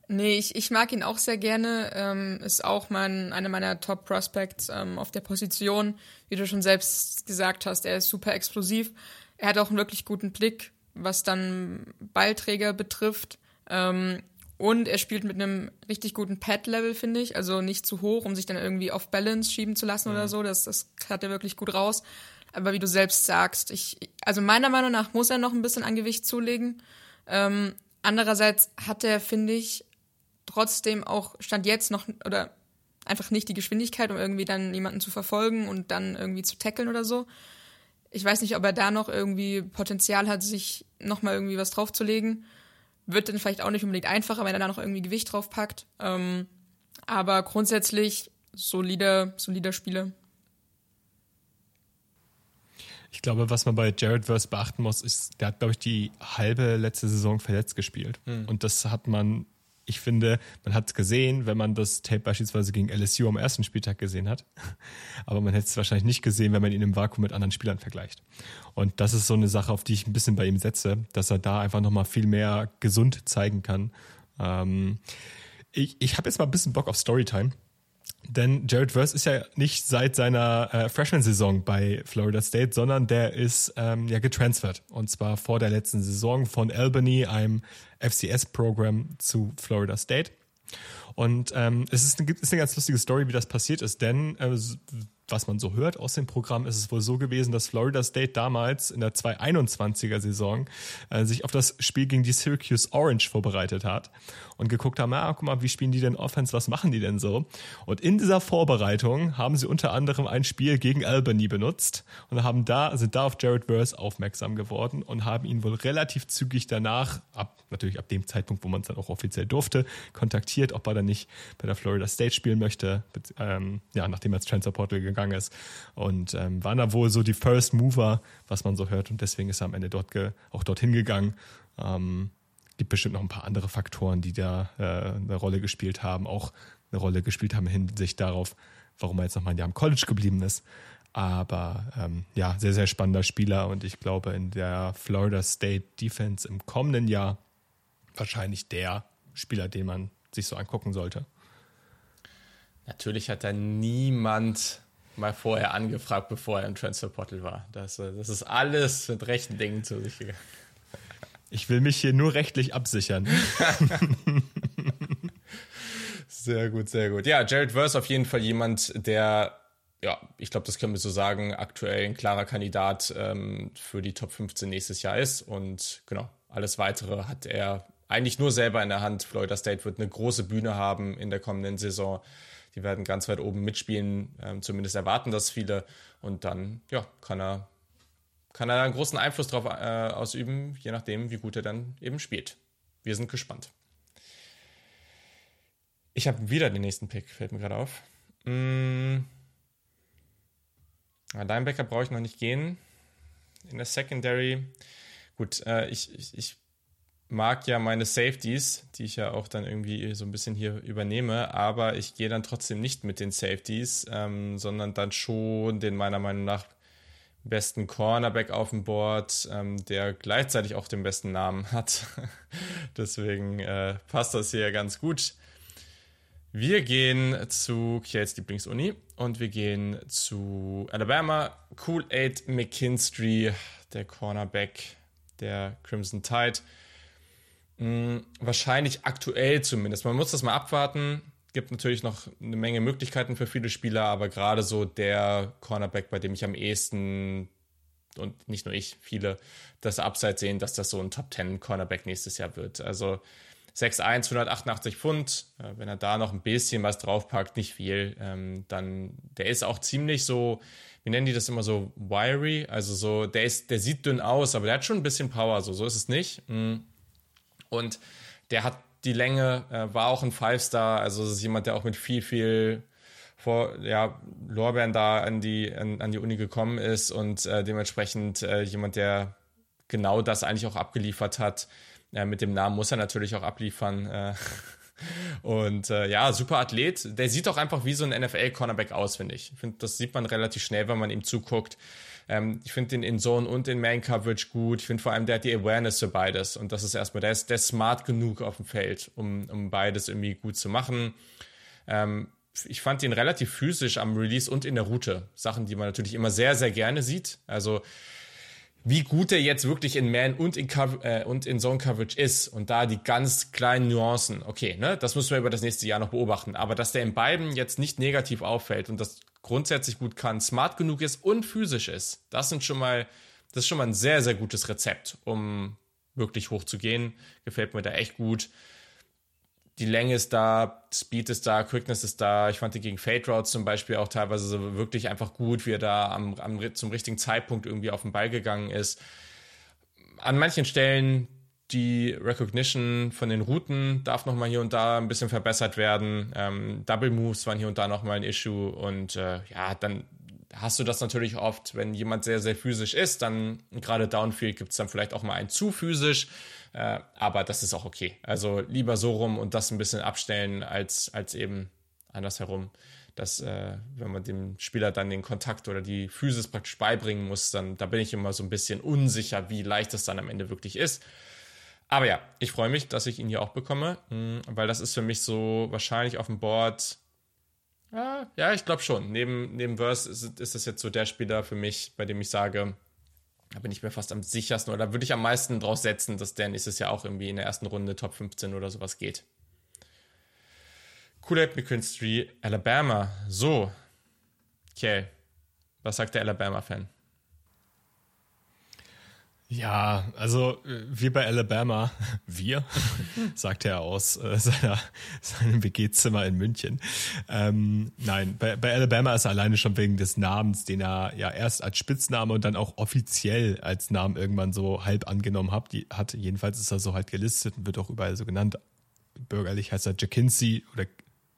Nee, ich, ich mag ihn auch sehr gerne. Ähm, ist auch mein, einer meiner Top Prospects ähm, auf der Position. Wie du schon selbst gesagt hast, er ist super explosiv. Er hat auch einen wirklich guten Blick, was dann Ballträger betrifft. Ähm, und er spielt mit einem richtig guten Pad-Level, finde ich. Also nicht zu hoch, um sich dann irgendwie auf Balance schieben zu lassen mhm. oder so. Das, das hat er wirklich gut raus. Aber wie du selbst sagst, ich, also meiner Meinung nach muss er noch ein bisschen an Gewicht zulegen. Ähm, andererseits hat er, finde ich, trotzdem auch Stand jetzt noch oder einfach nicht die Geschwindigkeit, um irgendwie dann jemanden zu verfolgen und dann irgendwie zu tackeln oder so. Ich weiß nicht, ob er da noch irgendwie Potenzial hat, sich nochmal irgendwie was draufzulegen. Wird dann vielleicht auch nicht unbedingt einfacher, wenn er da noch irgendwie Gewicht draufpackt. Ähm, aber grundsätzlich solide, solide Spiele. Ich glaube, was man bei Jared Verse beachten muss, ist, der hat, glaube ich, die halbe letzte Saison verletzt gespielt. Hm. Und das hat man ich finde, man hat es gesehen, wenn man das Tape beispielsweise gegen LSU am ersten Spieltag gesehen hat. Aber man hätte es wahrscheinlich nicht gesehen, wenn man ihn im Vakuum mit anderen Spielern vergleicht. Und das ist so eine Sache, auf die ich ein bisschen bei ihm setze, dass er da einfach nochmal viel mehr gesund zeigen kann. Ähm, ich ich habe jetzt mal ein bisschen Bock auf Storytime. Denn Jared Verse ist ja nicht seit seiner äh, Freshman-Saison bei Florida State, sondern der ist ähm, ja getransfert. Und zwar vor der letzten Saison von Albany, einem FCS-Programm, zu Florida State. Und ähm, es ist eine, ist eine ganz lustige Story, wie das passiert ist, denn äh, was man so hört aus dem Programm, ist es wohl so gewesen, dass Florida State damals in der 221er Saison äh, sich auf das Spiel gegen die Syracuse Orange vorbereitet hat und geguckt haben, ah, guck mal, wie spielen die denn Offense, was machen die denn so? Und in dieser Vorbereitung haben sie unter anderem ein Spiel gegen Albany benutzt und haben da, sind da auf Jared Verse aufmerksam geworden und haben ihn wohl relativ zügig danach, ab, natürlich ab dem Zeitpunkt, wo man es dann auch offiziell durfte, kontaktiert, ob er dann nicht bei der Florida State spielen möchte, ähm, ja, nachdem er ins Transfer Portal gegangen ist. Und ähm, waren da wohl so die First Mover, was man so hört. Und deswegen ist er am Ende dort auch dorthin gegangen. Ähm, gibt bestimmt noch ein paar andere Faktoren, die da äh, eine Rolle gespielt haben, auch eine Rolle gespielt haben in Hinsicht darauf, warum er jetzt nochmal ein Jahr im College geblieben ist. Aber ähm, ja, sehr, sehr spannender Spieler und ich glaube, in der Florida State Defense im kommenden Jahr wahrscheinlich der Spieler, den man sich so angucken sollte. Natürlich hat da niemand mal vorher angefragt, bevor er im Transfer Portal war. Das, äh, das ist alles mit rechten Dingen zu sich gegangen. Ich will mich hier nur rechtlich absichern. sehr gut, sehr gut. Ja, Jared Verse auf jeden Fall jemand, der, ja, ich glaube, das können wir so sagen, aktuell ein klarer Kandidat ähm, für die Top 15 nächstes Jahr ist. Und genau, alles weitere hat er eigentlich nur selber in der Hand. Florida State wird eine große Bühne haben in der kommenden Saison. Die werden ganz weit oben mitspielen, ähm, zumindest erwarten das viele. Und dann, ja, kann er, kann er einen großen Einfluss darauf äh, ausüben, je nachdem, wie gut er dann eben spielt. Wir sind gespannt. Ich habe wieder den nächsten Pick, fällt mir gerade auf. Mm. Linebacker brauche ich noch nicht gehen. In der Secondary. Gut, äh, ich, ich, ich mag ja meine Safeties, die ich ja auch dann irgendwie so ein bisschen hier übernehme, aber ich gehe dann trotzdem nicht mit den Safeties, ähm, sondern dann schon den meiner Meinung nach besten Cornerback auf dem Board, ähm, der gleichzeitig auch den besten Namen hat. Deswegen äh, passt das hier ganz gut. Wir gehen zu Kiels Lieblingsuni und wir gehen zu Alabama. Cool Aid McKinstry, der Cornerback der Crimson Tide. Hm, wahrscheinlich aktuell zumindest. Man muss das mal abwarten. Gibt natürlich noch eine Menge Möglichkeiten für viele Spieler, aber gerade so der Cornerback, bei dem ich am ehesten und nicht nur ich, viele das Upside sehen, dass das so ein Top 10 Cornerback nächstes Jahr wird. Also 6'1, 188 Pfund, wenn er da noch ein bisschen was draufpackt, nicht viel, ähm, dann, der ist auch ziemlich so, wie nennen die das immer so, wiry, also so, der ist, der sieht dünn aus, aber der hat schon ein bisschen Power, so, so ist es nicht. Mm. Und der hat die Länge, äh, war auch ein Five-Star, also es ist jemand, der auch mit viel, viel vor ja, Lorbeeren da an die, an, an die Uni gekommen ist und äh, dementsprechend äh, jemand, der genau das eigentlich auch abgeliefert hat. Äh, mit dem Namen muss er natürlich auch abliefern. Äh, und äh, ja, super Athlet. Der sieht auch einfach wie so ein NFL-Cornerback aus, finde ich. Ich finde, das sieht man relativ schnell, wenn man ihm zuguckt. Ähm, ich finde den in Zone und in Man Coverage gut. Ich finde vor allem, der hat die Awareness für beides. Und das ist erstmal, der ist, der ist smart genug auf dem Feld, um, um beides irgendwie gut zu machen. Ähm, ich fand ihn relativ physisch am Release und in der Route. Sachen, die man natürlich immer sehr, sehr gerne sieht. Also wie gut er jetzt wirklich in Man und in, Cover äh, und in Zone Coverage ist und da die ganz kleinen Nuancen, okay, ne, das müssen wir über das nächste Jahr noch beobachten. Aber dass der in beiden jetzt nicht negativ auffällt und das grundsätzlich gut kann, smart genug ist und physisch ist, das sind schon mal, das ist schon mal ein sehr, sehr gutes Rezept, um wirklich hoch zu gehen. Gefällt mir da echt gut die Länge ist da, Speed ist da, Quickness ist da. Ich fand die gegen Fade Routes zum Beispiel auch teilweise wirklich einfach gut, wie er da am, am, zum richtigen Zeitpunkt irgendwie auf den Ball gegangen ist. An manchen Stellen die Recognition von den Routen darf noch mal hier und da ein bisschen verbessert werden. Ähm, Double Moves waren hier und da noch mal ein Issue und äh, ja, dann hast du das natürlich oft, wenn jemand sehr, sehr physisch ist, dann gerade Downfield gibt es dann vielleicht auch mal ein zu physisch. Äh, aber das ist auch okay. Also lieber so rum und das ein bisschen abstellen, als, als eben andersherum. Dass, äh, wenn man dem Spieler dann den Kontakt oder die Physis praktisch beibringen muss, dann da bin ich immer so ein bisschen unsicher, wie leicht das dann am Ende wirklich ist. Aber ja, ich freue mich, dass ich ihn hier auch bekomme, hm, weil das ist für mich so wahrscheinlich auf dem Board. Ja, ja ich glaube schon. Neben, neben Verse ist, ist das jetzt so der Spieler für mich, bei dem ich sage, da bin ich mir fast am sichersten oder würde ich am meisten draus setzen, dass der nächstes Jahr auch irgendwie in der ersten Runde Top 15 oder sowas geht. Kool-Aid McKinstry, Alabama. So, okay. Was sagt der Alabama-Fan? Ja, also äh, wie bei Alabama, wir, sagt er aus äh, seiner, seinem WG-Zimmer in München. Ähm, nein, bei, bei Alabama ist er alleine schon wegen des Namens, den er ja erst als Spitzname und dann auch offiziell als Namen irgendwann so halb angenommen hat. Die, hat jedenfalls ist er so halt gelistet und wird auch überall so genannt. Bürgerlich heißt er Jackinsey oder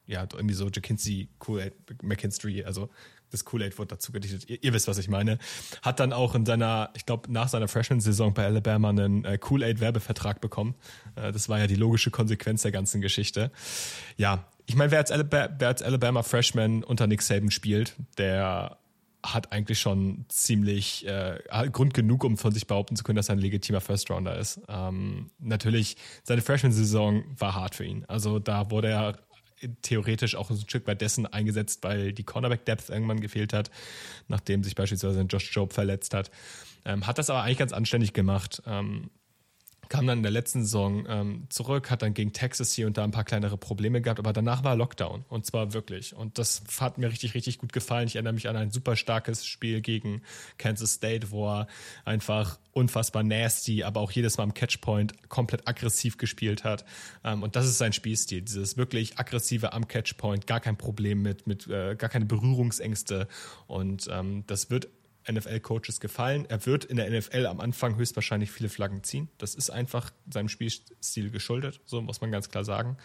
ja, irgendwie so Jackinsey, Cool McKinstry, also das Kool-Aid wurde dazu gedichtet. Ihr, ihr, wisst, was ich meine. Hat dann auch in seiner, ich glaube, nach seiner Freshman-Saison bei Alabama einen äh, Kool-Aid-Werbevertrag bekommen. Äh, das war ja die logische Konsequenz der ganzen Geschichte. Ja, ich meine, wer als, Alabama, wer als Alabama Freshman unter Nick Saban spielt, der hat eigentlich schon ziemlich äh, Grund genug, um von sich behaupten zu können, dass er ein legitimer First-Rounder ist. Ähm, natürlich, seine Freshman-Saison war hart für ihn. Also da wurde er theoretisch auch ein Stück weit dessen eingesetzt, weil die Cornerback-Depth irgendwann gefehlt hat, nachdem sich beispielsweise Josh Job verletzt hat. Ähm, hat das aber eigentlich ganz anständig gemacht. Ähm, kam dann in der letzten Saison ähm, zurück, hat dann gegen Texas hier und da ein paar kleinere Probleme gehabt, aber danach war Lockdown und zwar wirklich. Und das hat mir richtig, richtig gut gefallen. Ich erinnere mich an ein super starkes Spiel gegen Kansas State, wo er einfach unfassbar nasty, aber auch jedes Mal am Catchpoint komplett aggressiv gespielt hat. Ähm, und das ist sein Spielstil, dieses wirklich aggressive am Catchpoint, gar kein Problem mit, mit äh, gar keine Berührungsängste. Und ähm, das wird NFL-Coaches gefallen. Er wird in der NFL am Anfang höchstwahrscheinlich viele Flaggen ziehen. Das ist einfach seinem Spielstil geschuldet, so muss man ganz klar sagen.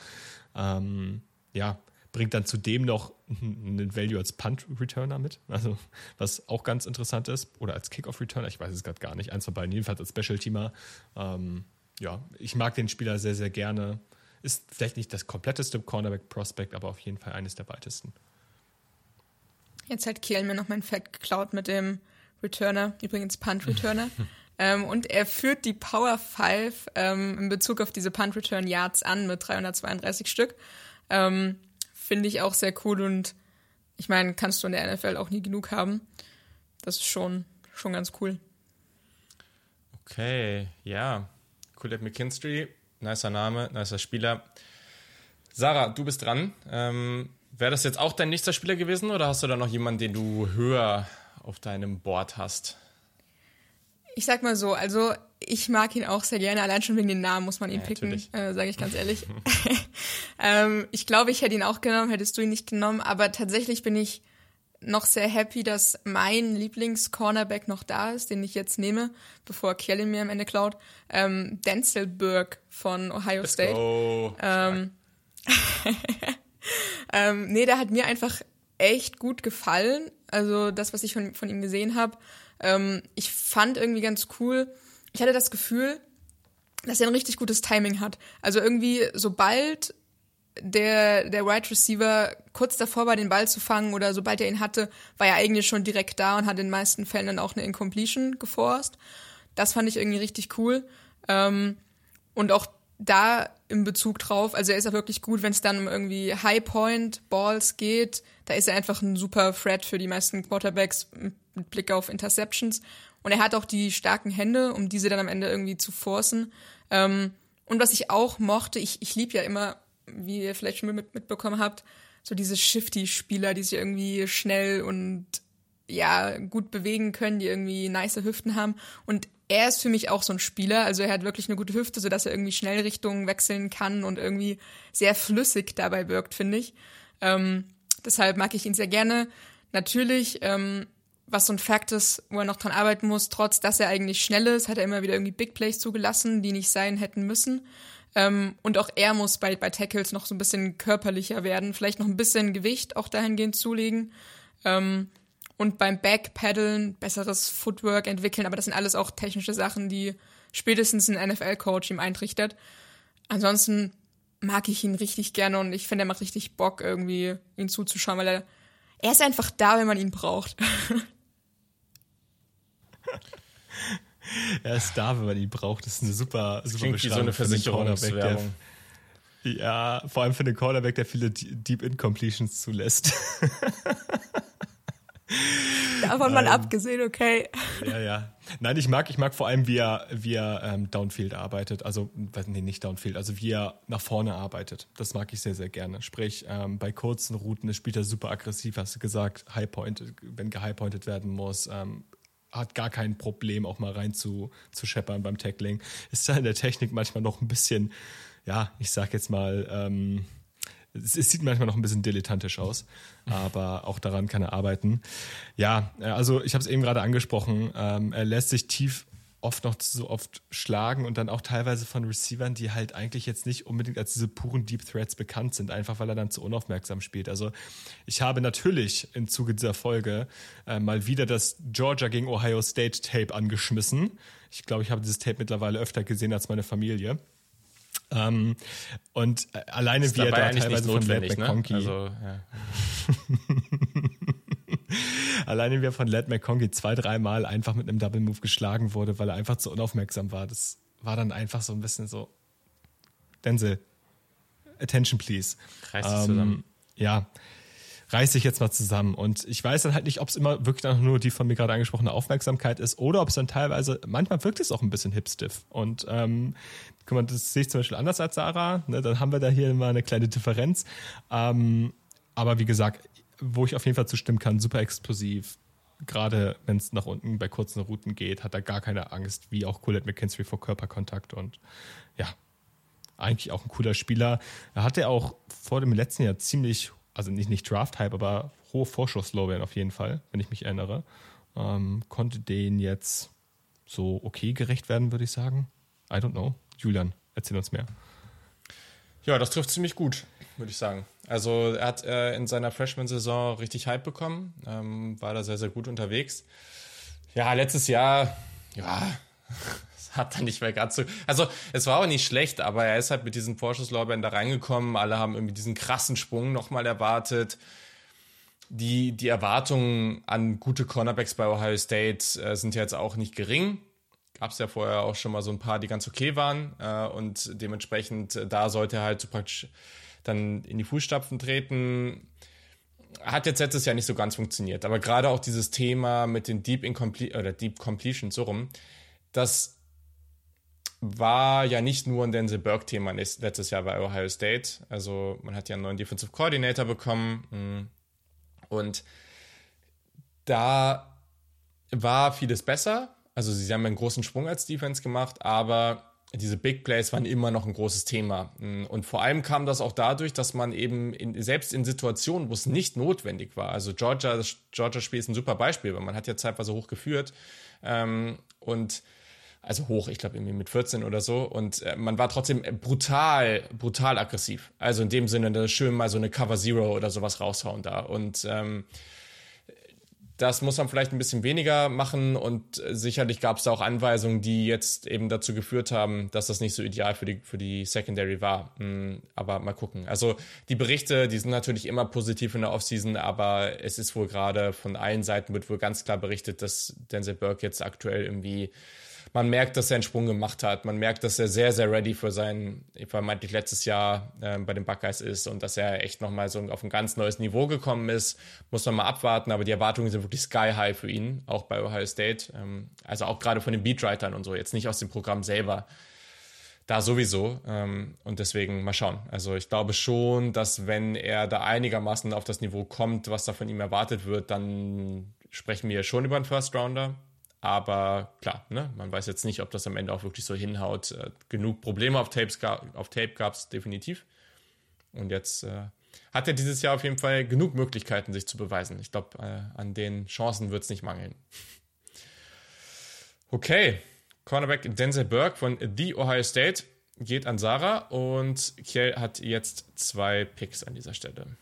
Ähm, ja, bringt dann zudem noch einen Value als Punt-Returner mit, also was auch ganz interessant ist. Oder als Kickoff-Returner, ich weiß es gerade gar nicht. Eins von beiden, jedenfalls als Special-Teamer. Ähm, ja, ich mag den Spieler sehr, sehr gerne. Ist vielleicht nicht das kompletteste Cornerback-Prospect, aber auf jeden Fall eines der weitesten. Jetzt hat Kiel mir noch mein Fact geklaut mit dem Returner, übrigens Punt Returner. ähm, und er führt die Power 5 ähm, in Bezug auf diese Punt Return Yards an mit 332 Stück. Ähm, Finde ich auch sehr cool und ich meine, kannst du in der NFL auch nie genug haben. Das ist schon, schon ganz cool. Okay, ja. Colette McKinstry, nicer Name, nicer Spieler. Sarah, du bist dran. Ähm, Wäre das jetzt auch dein nächster Spieler gewesen oder hast du da noch jemanden, den du höher auf deinem Board hast? Ich sag mal so, also ich mag ihn auch sehr gerne, allein schon wegen den Namen muss man ihn ja, picken, äh, sage ich ganz ehrlich. ähm, ich glaube, ich hätte ihn auch genommen, hättest du ihn nicht genommen, aber tatsächlich bin ich noch sehr happy, dass mein Lieblings-Cornerback noch da ist, den ich jetzt nehme, bevor Kelly mir am Ende klaut. Ähm, Denzel Burke von Ohio Let's State. Go. Ähm, ähm, nee, der hat mir einfach echt gut gefallen. Also das, was ich von, von ihm gesehen habe. Ähm, ich fand irgendwie ganz cool. Ich hatte das Gefühl, dass er ein richtig gutes Timing hat. Also irgendwie, sobald der, der Wide Receiver kurz davor war, den Ball zu fangen oder sobald er ihn hatte, war er eigentlich schon direkt da und hat in den meisten Fällen dann auch eine Incompletion geforst. Das fand ich irgendwie richtig cool. Ähm, und auch da im Bezug drauf, also er ist ja wirklich gut, wenn es dann um irgendwie High Point Balls geht, da ist er einfach ein super Threat für die meisten Quarterbacks mit Blick auf Interceptions. Und er hat auch die starken Hände, um diese dann am Ende irgendwie zu forcen. Ähm, und was ich auch mochte, ich, ich liebe ja immer wie ihr vielleicht schon mit, mitbekommen habt, so diese Shifty-Spieler, die sich irgendwie schnell und ja, gut bewegen können, die irgendwie nice Hüften haben. Und er ist für mich auch so ein Spieler. Also er hat wirklich eine gute Hüfte, sodass er irgendwie schnell Richtungen wechseln kann und irgendwie sehr flüssig dabei wirkt, finde ich. Ähm, deshalb mag ich ihn sehr gerne. Natürlich, ähm, was so ein Fakt ist, wo er noch dran arbeiten muss, trotz dass er eigentlich schnell ist, hat er immer wieder irgendwie Big Plays zugelassen, die nicht sein hätten müssen. Ähm, und auch er muss bei, bei Tackles noch so ein bisschen körperlicher werden, vielleicht noch ein bisschen Gewicht auch dahingehend zulegen. Ähm, und beim Backpedalen besseres Footwork entwickeln, aber das sind alles auch technische Sachen, die spätestens ein NFL-Coach ihm eintrichtert. Ansonsten mag ich ihn richtig gerne und ich finde, er macht richtig Bock, irgendwie ihn zuzuschauen, weil er, er ist einfach da, wenn man ihn braucht. er ist da, wenn man ihn braucht. Das ist eine super, super Klingt wie so eine Versicherungswerbung. Ja, vor allem für den Cornerback, der viele Deep Incompletions zulässt. Davon mal ähm, abgesehen, okay. Ja, ja. Nein, ich mag, ich mag vor allem, wie er, wie er ähm, Downfield arbeitet. Also, nee, nicht Downfield, also wie er nach vorne arbeitet. Das mag ich sehr, sehr gerne. Sprich, ähm, bei kurzen Routen spielt er super aggressiv, hast du gesagt, High Point, wenn gehighpointed werden muss, ähm, hat gar kein Problem, auch mal rein zu, zu scheppern beim Tackling. Ist da in der Technik manchmal noch ein bisschen, ja, ich sag jetzt mal, ähm, es, es, sieht manchmal noch ein bisschen dilettantisch aus, aber auch daran kann er arbeiten. Ja, also ich habe es eben gerade angesprochen, ähm, er lässt sich tief oft noch so oft schlagen und dann auch teilweise von Receivern, die halt eigentlich jetzt nicht unbedingt als diese puren Deep Threats bekannt sind, einfach weil er dann zu unaufmerksam spielt. Also ich habe natürlich im Zuge dieser Folge äh, mal wieder das Georgia gegen Ohio State Tape angeschmissen. Ich glaube, ich habe dieses Tape mittlerweile öfter gesehen als meine Familie. Ähm, und äh, alleine wie er da teilweise von Led McConkey, ne? also, ja. alleine wie er von Led McConkey zwei, dreimal einfach mit einem Double Move geschlagen wurde, weil er einfach zu unaufmerksam war. Das war dann einfach so ein bisschen so, Denzel, attention please. Reiß ähm, zusammen. Ja, reiß dich jetzt mal zusammen. Und ich weiß dann halt nicht, ob es immer wirklich nur die von mir gerade angesprochene Aufmerksamkeit ist oder ob es dann teilweise, manchmal wirkt es auch ein bisschen hipstiff. Und ähm, guck mal, das sehe ich zum Beispiel anders als Sarah. Ne? Dann haben wir da hier immer eine kleine Differenz. Ähm, aber wie gesagt, wo ich auf jeden Fall zustimmen kann, super explosiv. Gerade wenn es nach unten bei kurzen Routen geht, hat er gar keine Angst, wie auch Colette McKinstry vor Körperkontakt. Und ja, eigentlich auch ein cooler Spieler. Er hatte auch vor dem letzten Jahr ziemlich, also nicht, nicht Draft-Hype, aber hohe Vorschusslorbeeren auf jeden Fall, wenn ich mich erinnere. Ähm, konnte den jetzt so okay gerecht werden, würde ich sagen. I don't know. Julian, erzähl uns mehr. Ja, das trifft ziemlich gut, würde ich sagen. Also er hat äh, in seiner Freshman-Saison richtig Hype bekommen, ähm, war da sehr, sehr gut unterwegs. Ja, letztes Jahr, ja, hat dann nicht mehr ganz so. Also es war auch nicht schlecht, aber er ist halt mit diesen Vorschusslorbeeren da reingekommen. Alle haben irgendwie diesen krassen Sprung nochmal erwartet. Die, die Erwartungen an gute Cornerbacks bei Ohio State äh, sind ja jetzt auch nicht gering gab es ja vorher auch schon mal so ein paar, die ganz okay waren. Äh, und dementsprechend, äh, da sollte er halt so praktisch dann in die Fußstapfen treten. Hat jetzt letztes Jahr nicht so ganz funktioniert. Aber gerade auch dieses Thema mit den Deep Incomplete oder Deep Completion, so rum, das war ja nicht nur ein Denzel Burke-Thema letztes Jahr bei Ohio State. Also man hat ja einen neuen Defensive Coordinator bekommen mm. und da war vieles besser. Also sie haben einen großen Sprung als Defense gemacht, aber diese Big Plays waren immer noch ein großes Thema. Und vor allem kam das auch dadurch, dass man eben in, selbst in Situationen, wo es nicht notwendig war, also Georgia, das Georgia-Spiel ist ein super Beispiel, weil man hat ja zeitweise hoch geführt ähm, und also hoch, ich glaube irgendwie mit 14 oder so. Und äh, man war trotzdem brutal, brutal aggressiv. Also in dem Sinne, schön mal so eine Cover Zero oder sowas raushauen da. Und ähm, das muss man vielleicht ein bisschen weniger machen und äh, sicherlich gab es da auch Anweisungen, die jetzt eben dazu geführt haben, dass das nicht so ideal für die, für die Secondary war. Hm, aber mal gucken. Also die Berichte, die sind natürlich immer positiv in der Offseason, aber es ist wohl gerade von allen Seiten wird wohl ganz klar berichtet, dass Denzel Burke jetzt aktuell irgendwie man merkt, dass er einen Sprung gemacht hat. Man merkt, dass er sehr, sehr ready für sein, vermeintlich letztes Jahr äh, bei den Buckeyes ist und dass er echt nochmal so auf ein ganz neues Niveau gekommen ist. Muss man mal abwarten, aber die Erwartungen sind wirklich sky high für ihn, auch bei Ohio State. Ähm, also auch gerade von den Beatwritern und so, jetzt nicht aus dem Programm selber. Da sowieso. Ähm, und deswegen mal schauen. Also ich glaube schon, dass wenn er da einigermaßen auf das Niveau kommt, was da von ihm erwartet wird, dann sprechen wir schon über einen First Rounder. Aber klar, ne, man weiß jetzt nicht, ob das am Ende auch wirklich so hinhaut. Äh, genug Probleme auf, Tapes auf Tape gab es definitiv. Und jetzt äh, hat er dieses Jahr auf jeden Fall genug Möglichkeiten, sich zu beweisen. Ich glaube, äh, an den Chancen wird es nicht mangeln. Okay, Cornerback Denzel Burke von The Ohio State geht an Sarah und Kiel hat jetzt zwei Picks an dieser Stelle.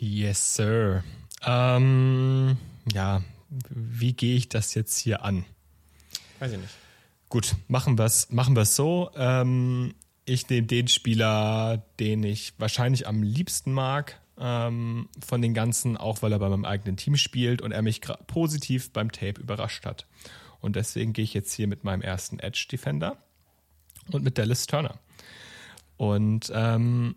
Yes, sir. Ähm, ja, wie gehe ich das jetzt hier an? Weiß ich nicht. Gut, machen wir es machen wir's so. Ähm, ich nehme den Spieler, den ich wahrscheinlich am liebsten mag ähm, von den ganzen, auch weil er bei meinem eigenen Team spielt und er mich positiv beim Tape überrascht hat. Und deswegen gehe ich jetzt hier mit meinem ersten Edge Defender und mit Dallas Turner. Und ähm,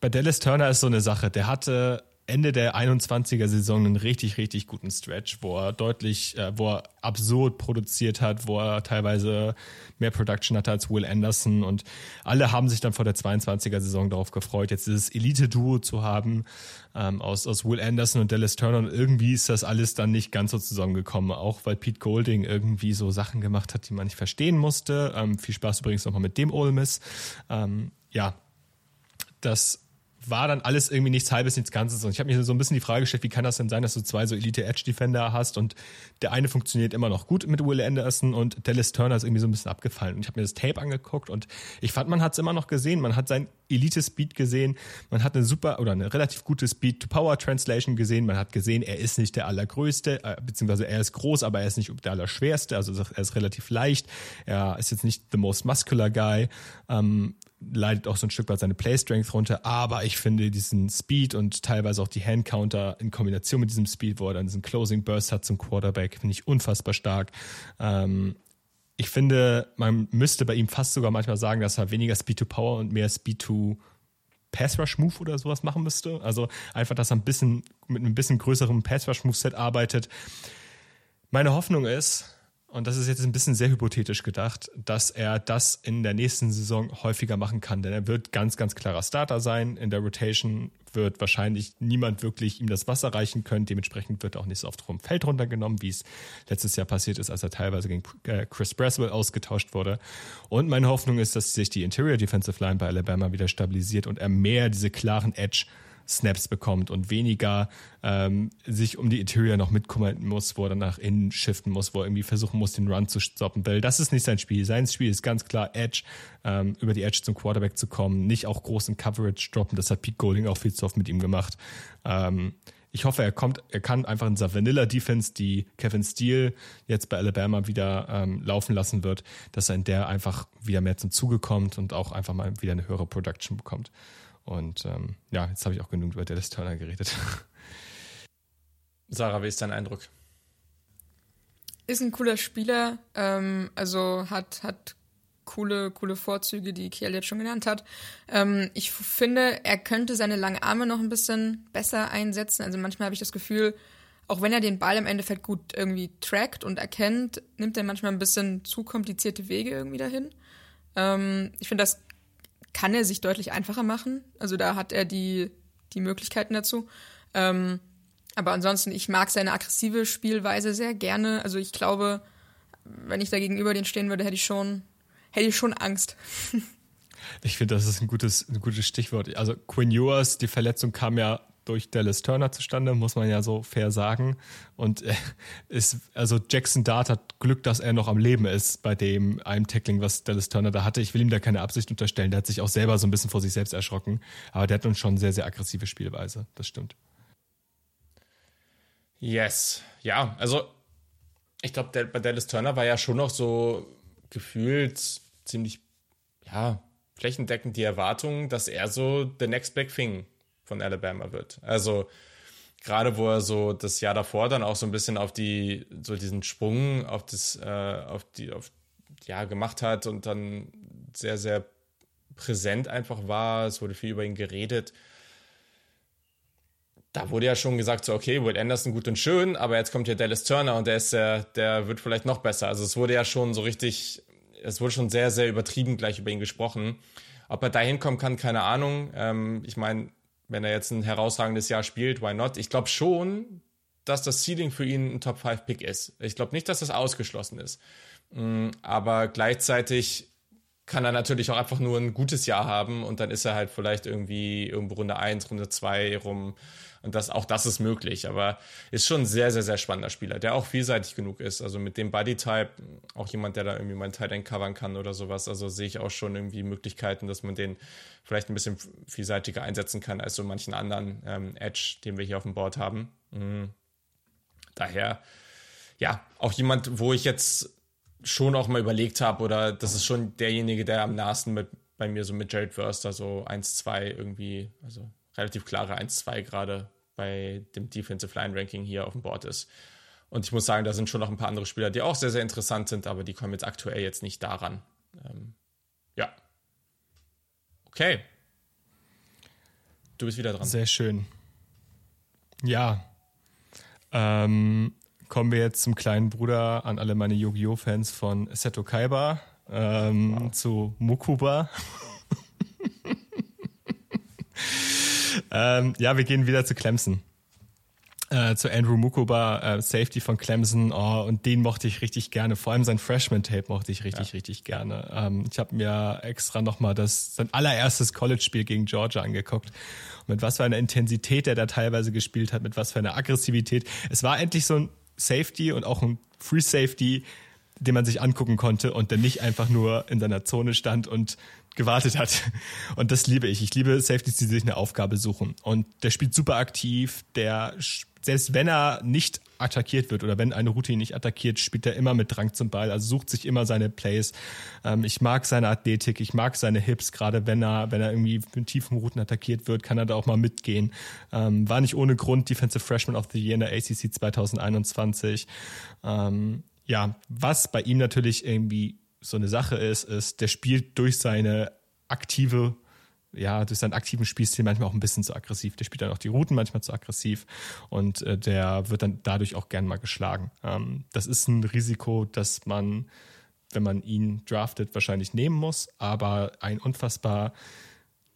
bei Dallas Turner ist so eine Sache, der hatte Ende der 21er Saison einen richtig, richtig guten Stretch, wo er deutlich, äh, wo er absurd produziert hat, wo er teilweise mehr Production hatte als Will Anderson und alle haben sich dann vor der 22er Saison darauf gefreut, jetzt dieses Elite-Duo zu haben ähm, aus, aus Will Anderson und Dallas Turner und irgendwie ist das alles dann nicht ganz so zusammengekommen, auch weil Pete Golding irgendwie so Sachen gemacht hat, die man nicht verstehen musste. Ähm, viel Spaß übrigens nochmal mit dem Ole Miss. Ähm, ja, das war dann alles irgendwie nichts halbes, nichts Ganzes. Und ich habe mir so ein bisschen die Frage gestellt, wie kann das denn sein, dass du zwei so Elite-Edge-Defender hast und der eine funktioniert immer noch gut mit Will Anderson und Dallas Turner ist irgendwie so ein bisschen abgefallen. Und ich habe mir das Tape angeguckt und ich fand, man hat es immer noch gesehen. Man hat sein Elite-Speed gesehen, man hat eine super oder eine relativ gute Speed-to-Power-Translation gesehen. Man hat gesehen, er ist nicht der allergrößte, äh, beziehungsweise er ist groß, aber er ist nicht der allerschwerste. Also er ist relativ leicht. Er ist jetzt nicht the most muscular guy. Ähm, leidet auch so ein Stück weit seine Play-Strength runter, aber ich finde diesen Speed und teilweise auch die Hand-Counter in Kombination mit diesem Speed, wo er dann diesen Closing Burst hat zum Quarterback, finde ich unfassbar stark. Ähm, ich finde, man müsste bei ihm fast sogar manchmal sagen, dass er weniger Speed to Power und mehr Speed to Pass Rush Move oder sowas machen müsste. Also einfach, dass er ein bisschen mit einem bisschen größerem Pass Rush Moveset arbeitet. Meine Hoffnung ist, und das ist jetzt ein bisschen sehr hypothetisch gedacht, dass er das in der nächsten Saison häufiger machen kann. Denn er wird ganz, ganz klarer Starter sein. In der Rotation wird wahrscheinlich niemand wirklich ihm das Wasser reichen können. Dementsprechend wird er auch nicht so oft vom Feld runtergenommen, wie es letztes Jahr passiert ist, als er teilweise gegen äh, Chris Braswell ausgetauscht wurde. Und meine Hoffnung ist, dass sich die Interior Defensive Line bei Alabama wieder stabilisiert und er mehr diese klaren Edge Snaps bekommt und weniger ähm, sich um die Interior noch mitkümmern muss, wo er nach innen shiften muss, wo er irgendwie versuchen muss, den Run zu stoppen will. Das ist nicht sein Spiel. Sein Spiel ist ganz klar Edge, ähm, über die Edge zum Quarterback zu kommen, nicht auch großen Coverage droppen. Das hat Pete Golding auch viel zu oft mit ihm gemacht. Ähm, ich hoffe, er kommt, er kann einfach in dieser Vanilla Defense, die Kevin Steele jetzt bei Alabama wieder ähm, laufen lassen wird, dass er in der einfach wieder mehr zum Zuge kommt und auch einfach mal wieder eine höhere Production bekommt. Und ähm, ja, jetzt habe ich auch genug über Dallas Turner geredet. Sarah, wie ist dein Eindruck? Ist ein cooler Spieler, ähm, also hat, hat coole, coole Vorzüge, die Kiel jetzt schon genannt hat. Ähm, ich finde, er könnte seine langen Arme noch ein bisschen besser einsetzen. Also manchmal habe ich das Gefühl, auch wenn er den Ball im Endeffekt gut irgendwie trackt und erkennt, nimmt er manchmal ein bisschen zu komplizierte Wege irgendwie dahin. Ähm, ich finde, das kann er sich deutlich einfacher machen. Also da hat er die, die Möglichkeiten dazu. Ähm, aber ansonsten, ich mag seine aggressive Spielweise sehr gerne. Also ich glaube, wenn ich da gegenüber den stehen würde, hätte ich schon, hätte ich schon Angst. Ich finde, das ist ein gutes, ein gutes Stichwort. Also Quinn Ewers, die Verletzung kam ja durch Dallas Turner zustande, muss man ja so fair sagen. Und äh, ist, also Jackson Dart hat Glück, dass er noch am Leben ist bei dem einem Tackling, was Dallas Turner da hatte. Ich will ihm da keine Absicht unterstellen. Der hat sich auch selber so ein bisschen vor sich selbst erschrocken. Aber der hat uns schon sehr, sehr aggressive Spielweise. Das stimmt. Yes. Ja, also ich glaube, bei Dallas Turner war ja schon noch so gefühlt ziemlich, ja, flächendeckend die Erwartung, dass er so the next big thing von Alabama wird. Also gerade wo er so das Jahr davor dann auch so ein bisschen auf die, so diesen Sprung auf das, äh, auf die, auf, ja, gemacht hat und dann sehr, sehr präsent einfach war. Es wurde viel über ihn geredet. Da wurde ja schon gesagt, so, okay, Will Anderson gut und schön, aber jetzt kommt hier Dallas Turner und der ist der, der wird vielleicht noch besser. Also es wurde ja schon so richtig, es wurde schon sehr, sehr übertrieben gleich über ihn gesprochen. Ob er da hinkommen kann, keine Ahnung. Ähm, ich meine, wenn er jetzt ein herausragendes Jahr spielt, why not? Ich glaube schon, dass das Ceiling für ihn ein Top 5 Pick ist. Ich glaube nicht, dass das ausgeschlossen ist. Mm, aber gleichzeitig kann er natürlich auch einfach nur ein gutes Jahr haben und dann ist er halt vielleicht irgendwie irgendwo Runde 1, Runde 2 rum und das, auch das ist möglich, aber ist schon ein sehr, sehr, sehr spannender Spieler, der auch vielseitig genug ist. Also mit dem Bodytype, auch jemand, der da irgendwie mein Tight End covern kann oder sowas. Also sehe ich auch schon irgendwie Möglichkeiten, dass man den vielleicht ein bisschen vielseitiger einsetzen kann als so manchen anderen ähm, Edge, den wir hier auf dem Board haben. Mhm. Daher, ja, auch jemand, wo ich jetzt schon auch mal überlegt habe, oder das ist schon derjenige, der am nahesten mit, bei mir so mit Jared Förster so 1-2 irgendwie, also relativ klare 1-2 gerade bei dem Defensive Line Ranking hier auf dem Board ist. Und ich muss sagen, da sind schon noch ein paar andere Spieler, die auch sehr, sehr interessant sind, aber die kommen jetzt aktuell jetzt nicht daran. Ähm, ja. Okay. Du bist wieder dran. Sehr schön. Ja. Ähm, kommen wir jetzt zum kleinen Bruder an alle meine Yu-Gi-Oh! Fans von Seto Kaiba ähm, wow. zu Mukuba. Ähm, ja, wir gehen wieder zu Clemson. Äh, zu Andrew Mukuba, äh, Safety von Clemson, oh, und den mochte ich richtig gerne. Vor allem sein Freshman-Tape mochte ich richtig, ja. richtig gerne. Ähm, ich habe mir extra nochmal das sein allererstes College-Spiel gegen Georgia angeguckt. Und mit was für einer Intensität er da teilweise gespielt hat, mit was für einer Aggressivität. Es war endlich so ein Safety und auch ein Free Safety, den man sich angucken konnte und der nicht einfach nur in seiner Zone stand und gewartet hat. Und das liebe ich. Ich liebe Safeties, die sich eine Aufgabe suchen. Und der spielt super aktiv. Der, selbst wenn er nicht attackiert wird oder wenn eine Route ihn nicht attackiert, spielt er immer mit Drang zum Ball, also sucht sich immer seine Plays. Ähm, ich mag seine Athletik, ich mag seine Hips, gerade wenn er, wenn er irgendwie mit tiefen Routen attackiert wird, kann er da auch mal mitgehen. Ähm, war nicht ohne Grund Defensive Freshman of the Year in der ACC 2021. Ähm, ja, was bei ihm natürlich irgendwie so eine Sache ist, ist, der spielt durch seine aktive, ja, durch seinen aktiven Spielstil manchmal auch ein bisschen zu aggressiv. Der spielt dann auch die Routen manchmal zu aggressiv und äh, der wird dann dadurch auch gern mal geschlagen. Ähm, das ist ein Risiko, das man, wenn man ihn draftet, wahrscheinlich nehmen muss, aber ein unfassbar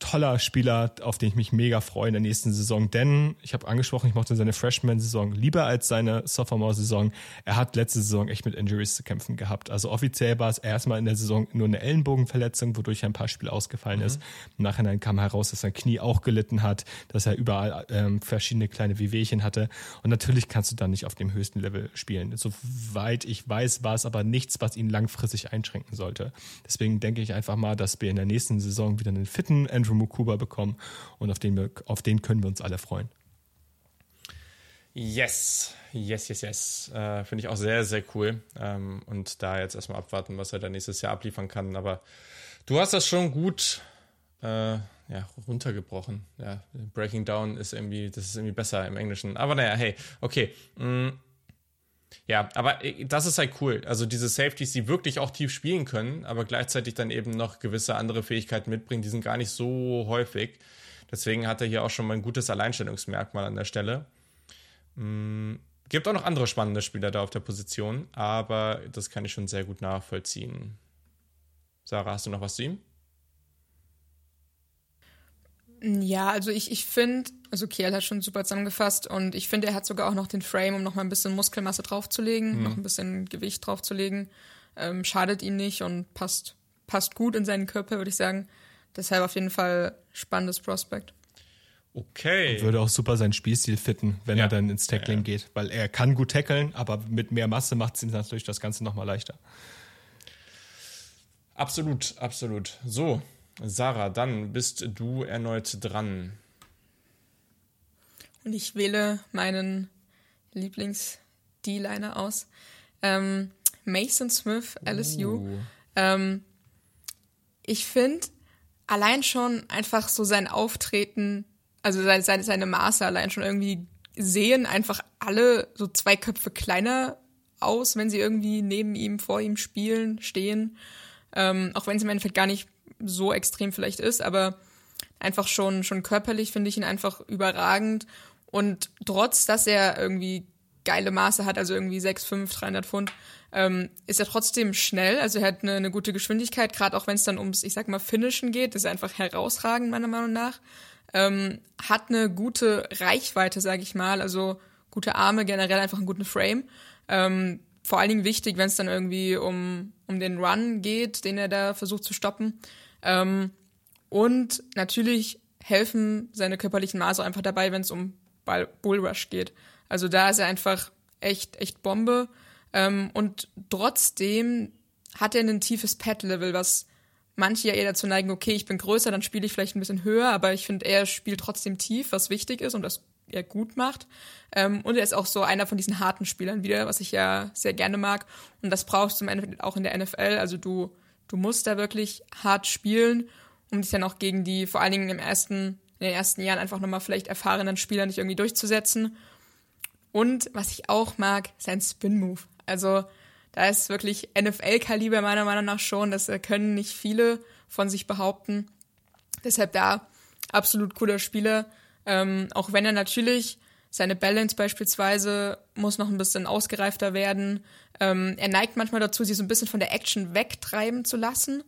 toller Spieler, auf den ich mich mega freue in der nächsten Saison. Denn ich habe angesprochen, ich mochte seine Freshman-Saison lieber als seine Sophomore-Saison. Er hat letzte Saison echt mit Injuries zu kämpfen gehabt. Also offiziell war es erstmal in der Saison nur eine Ellenbogenverletzung, wodurch ein paar Spiele ausgefallen mhm. ist. Im Nachhinein kam heraus, dass sein Knie auch gelitten hat, dass er überall ähm, verschiedene kleine Wehwehchen hatte. Und natürlich kannst du dann nicht auf dem höchsten Level spielen. Soweit ich weiß, war es aber nichts, was ihn langfristig einschränken sollte. Deswegen denke ich einfach mal, dass wir in der nächsten Saison wieder einen fitten Andrew Andrew Mukuba bekommen und auf den, wir, auf den können wir uns alle freuen. Yes, yes, yes, yes. Äh, Finde ich auch sehr, sehr cool. Ähm, und da jetzt erstmal abwarten, was er dann nächstes Jahr abliefern kann. Aber du hast das schon gut äh, ja, runtergebrochen. Ja, Breaking Down ist irgendwie, das ist irgendwie besser im Englischen. Aber naja, hey, okay. Mm. Ja, aber äh, das ist halt cool. Also diese Safeties, die wirklich auch tief spielen können, aber gleichzeitig dann eben noch gewisse andere Fähigkeiten mitbringen, die sind gar nicht so häufig. Deswegen hat er hier auch schon mal ein gutes Alleinstellungsmerkmal an der Stelle. Mm, Gibt auch noch andere spannende Spieler da auf der Position, aber das kann ich schon sehr gut nachvollziehen. Sarah, hast du noch was zu ihm? Ja, also ich, ich finde, also Kiel hat schon super zusammengefasst und ich finde, er hat sogar auch noch den Frame, um noch mal ein bisschen Muskelmasse draufzulegen, mhm. noch ein bisschen Gewicht draufzulegen. Ähm, schadet ihn nicht und passt, passt gut in seinen Körper, würde ich sagen. Deshalb auf jeden Fall spannendes Prospekt. Okay. Und würde auch super seinen Spielstil fitten, wenn ja. er dann ins Tackling ja. geht, weil er kann gut tackeln, aber mit mehr Masse macht es ihm natürlich das Ganze nochmal leichter. Absolut, absolut. So, Sarah, dann bist du erneut dran. Und ich wähle meinen Lieblings-D-Liner aus. Ähm, Mason Smith, LSU. Uh. Ähm, ich finde allein schon einfach so sein Auftreten, also seine, seine, seine Maße allein schon irgendwie sehen einfach alle so zwei Köpfe kleiner aus, wenn sie irgendwie neben ihm, vor ihm spielen, stehen. Ähm, auch wenn es im Endeffekt gar nicht so extrem vielleicht ist, aber einfach schon, schon körperlich finde ich ihn einfach überragend. Und trotz, dass er irgendwie geile Maße hat, also irgendwie 6'5, 300 Pfund, ähm, ist er trotzdem schnell. Also er hat eine, eine gute Geschwindigkeit, gerade auch wenn es dann ums, ich sag mal, Finishen geht, ist er einfach herausragend, meiner Meinung nach. Ähm, hat eine gute Reichweite, sage ich mal, also gute Arme, generell einfach einen guten Frame. Ähm, vor allen Dingen wichtig, wenn es dann irgendwie um, um den Run geht, den er da versucht zu stoppen. Ähm, und natürlich helfen seine körperlichen Maße einfach dabei, wenn es um Bullrush geht. Also da ist er einfach echt, echt Bombe. Ähm, und trotzdem hat er ein tiefes Pad-Level, was manche ja eher dazu neigen, okay, ich bin größer, dann spiele ich vielleicht ein bisschen höher, aber ich finde, er spielt trotzdem tief, was wichtig ist und das er gut macht. Ähm, und er ist auch so einer von diesen harten Spielern wieder, was ich ja sehr gerne mag. Und das brauchst du im Endeffekt auch in der NFL. Also du, du musst da wirklich hart spielen, um dich dann auch gegen die, vor allen Dingen im ersten, in den ersten Jahren einfach nochmal vielleicht erfahrenen Spieler nicht irgendwie durchzusetzen. Und was ich auch mag, sein Spin-Move. Also da ist wirklich NFL-Kaliber meiner Meinung nach schon. Das können nicht viele von sich behaupten. Deshalb da absolut cooler Spieler. Ähm, auch wenn er natürlich seine Balance beispielsweise muss noch ein bisschen ausgereifter werden. Ähm, er neigt manchmal dazu, sie so ein bisschen von der Action wegtreiben zu lassen.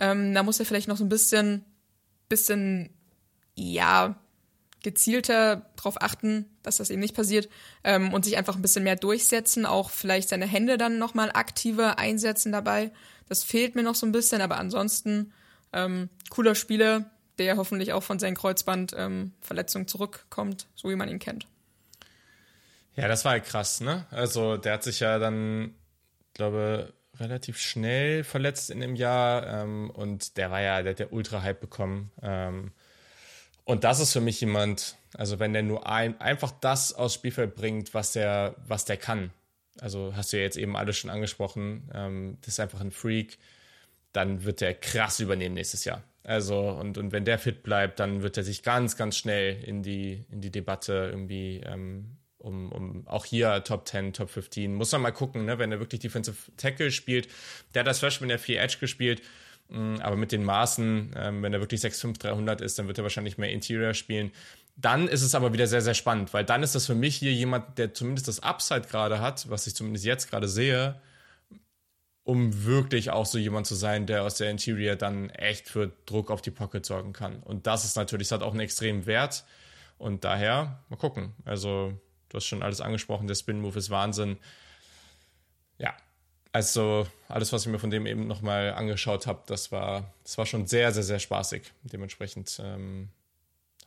Ähm, da muss er vielleicht noch so ein bisschen, bisschen, ja, gezielter darauf achten, dass das eben nicht passiert ähm, und sich einfach ein bisschen mehr durchsetzen, auch vielleicht seine Hände dann nochmal aktiver einsetzen dabei. Das fehlt mir noch so ein bisschen, aber ansonsten ähm, cooler Spieler, der hoffentlich auch von seinen Kreuzbandverletzungen ähm, zurückkommt, so wie man ihn kennt. Ja, das war ja krass, ne? Also der hat sich ja dann, glaube relativ schnell verletzt in dem Jahr ähm, und der war ja, der hat ja Ultra-Hype bekommen. Und das ist für mich jemand, also wenn der nur ein, einfach das aufs Spielfeld bringt, was der, was der kann. Also hast du ja jetzt eben alles schon angesprochen, ähm, das ist einfach ein Freak, dann wird der krass übernehmen nächstes Jahr. Also, und, und wenn der fit bleibt, dann wird er sich ganz, ganz schnell in die, in die Debatte irgendwie ähm, um, um auch hier Top 10, Top 15. Muss man mal gucken, ne, wenn er wirklich Defensive Tackle spielt. Der hat das Freshman der 4 Edge gespielt. Mm, aber mit den Maßen, ähm, wenn er wirklich 6'5, 300 ist, dann wird er wahrscheinlich mehr Interior spielen. Dann ist es aber wieder sehr, sehr spannend, weil dann ist das für mich hier jemand, der zumindest das Upside gerade hat, was ich zumindest jetzt gerade sehe, um wirklich auch so jemand zu sein, der aus der Interior dann echt für Druck auf die Pocket sorgen kann. Und das ist natürlich, das hat auch einen extremen Wert. Und daher, mal gucken. Also, du hast schon alles angesprochen, der Spin-Move ist Wahnsinn. Also alles, was ich mir von dem eben nochmal angeschaut habe, das war, das war schon sehr, sehr, sehr spaßig. Dementsprechend ähm,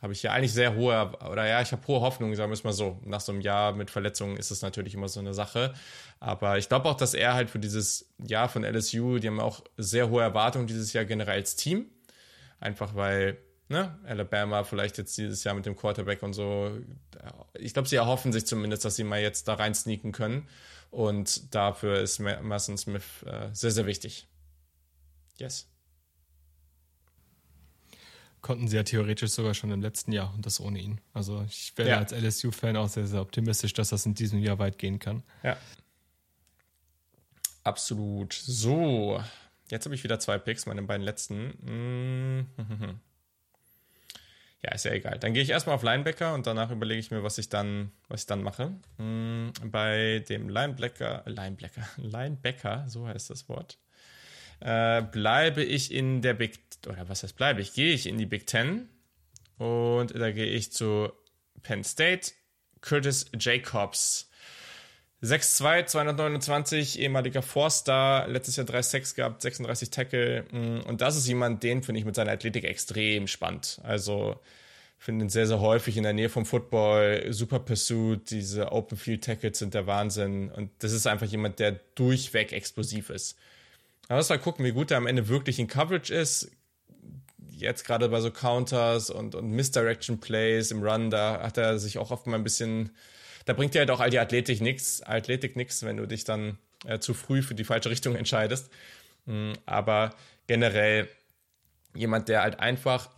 habe ich ja eigentlich sehr hohe, oder ja, ich habe hohe Hoffnungen, sagen wir es mal so. Nach so einem Jahr mit Verletzungen ist es natürlich immer so eine Sache. Aber ich glaube auch, dass er halt für dieses Jahr von LSU, die haben auch sehr hohe Erwartungen dieses Jahr generell als Team. Einfach weil, ne, Alabama vielleicht jetzt dieses Jahr mit dem Quarterback und so. Ich glaube, sie erhoffen sich zumindest, dass sie mal jetzt da rein sneaken können. Und dafür ist Mason Smith äh, sehr, sehr wichtig. Yes. Konnten sie ja theoretisch sogar schon im letzten Jahr und das ohne ihn. Also ich wäre ja. als LSU-Fan auch sehr, sehr optimistisch, dass das in diesem Jahr weit gehen kann. Ja. Absolut. So, jetzt habe ich wieder zwei Picks, meine beiden letzten. ja, ist ja egal. Dann gehe ich erstmal auf Linebacker und danach überlege ich mir, was ich dann, was ich dann mache. Hm, bei dem Linebacker, Linebacker, Linebacker, so heißt das Wort, äh, bleibe ich in der Big, oder was heißt bleibe ich? Gehe ich in die Big Ten und da gehe ich zu Penn State, Curtis Jacobs. 6'2, 229, ehemaliger Four-Star, letztes Jahr 3 Sex gehabt, 36 Tackle. Mm, und das ist jemand, den finde ich mit seiner Athletik extrem spannend. Also finde ihn sehr, sehr häufig in der Nähe vom Football, super Pursuit, diese Open Field Tackles sind der Wahnsinn. Und das ist einfach jemand, der durchweg explosiv ist. Aber lass mal gucken, wie gut er am Ende wirklich in Coverage ist. Jetzt gerade bei so Counters und, und Misdirection Plays im Run, da hat er sich auch oft mal ein bisschen da bringt dir halt auch all die Athletik nichts, Athletik nichts, wenn du dich dann äh, zu früh für die falsche Richtung entscheidest. Mhm, aber generell jemand, der halt einfach,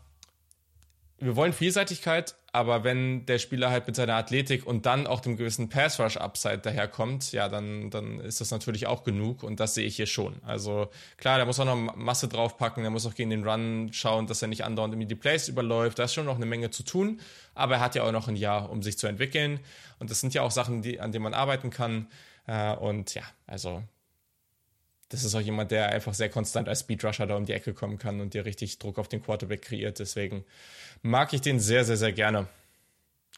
wir wollen Vielseitigkeit, aber wenn der Spieler halt mit seiner Athletik und dann auch dem gewissen Pass Rush Upside daherkommt, ja, dann, dann ist das natürlich auch genug und das sehe ich hier schon. Also klar, der muss auch noch Masse draufpacken, der muss auch gegen den Run schauen, dass er nicht andauernd irgendwie die Plays überläuft. Da ist schon noch eine Menge zu tun, aber er hat ja auch noch ein Jahr, um sich zu entwickeln und das sind ja auch Sachen, die, an denen man arbeiten kann. Äh, und ja, also das ist auch jemand, der einfach sehr konstant als Speedrusher da um die Ecke kommen kann und dir richtig Druck auf den Quarterback kreiert. Deswegen mag ich den sehr, sehr, sehr gerne.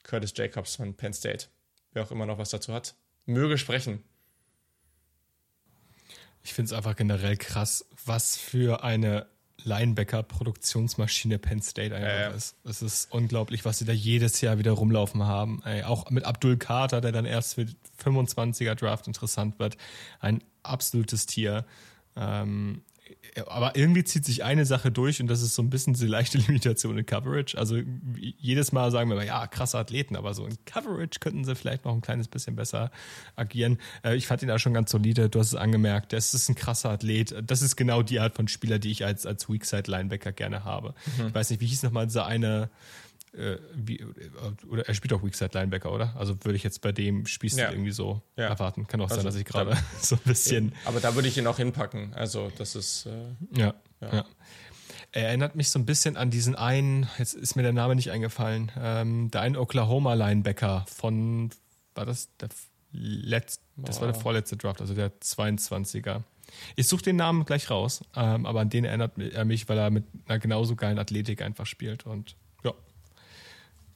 Curtis Jacobs von Penn State. Wer auch immer noch was dazu hat, möge sprechen. Ich finde es einfach generell krass, was für eine Linebacker-Produktionsmaschine Penn State einfach ja. ist. Es ist unglaublich, was sie da jedes Jahr wieder rumlaufen haben. Ey, auch mit Abdul Carter, der dann erst für 25er Draft interessant wird. Ein absolutes Tier. Ähm, aber irgendwie zieht sich eine Sache durch und das ist so ein bisschen diese leichte Limitation in Coverage. Also jedes Mal sagen wir mal, ja, krasse Athleten, aber so in Coverage könnten sie vielleicht noch ein kleines bisschen besser agieren. Äh, ich fand ihn da schon ganz solide, du hast es angemerkt, das ist ein krasser Athlet. Das ist genau die Art von Spieler, die ich als, als Weakside-Linebacker gerne habe. Mhm. Ich weiß nicht, wie hieß nochmal dieser eine, äh, wie, äh, oder er spielt auch Weakside Linebacker, oder? Also würde ich jetzt bei dem Spielstil ja. irgendwie so ja. erwarten. Kann auch also, sein, dass ich gerade so ein bisschen. Aber da würde ich ihn auch hinpacken. Also das ist. Äh, ja, ja. Er erinnert mich so ein bisschen an diesen einen, jetzt ist mir der Name nicht eingefallen, ähm, der einen Oklahoma Linebacker von, war das der letzte, das war der vorletzte Draft, also der 22er. Ich suche den Namen gleich raus, ähm, aber an den erinnert er mich, weil er mit einer genauso geilen Athletik einfach spielt und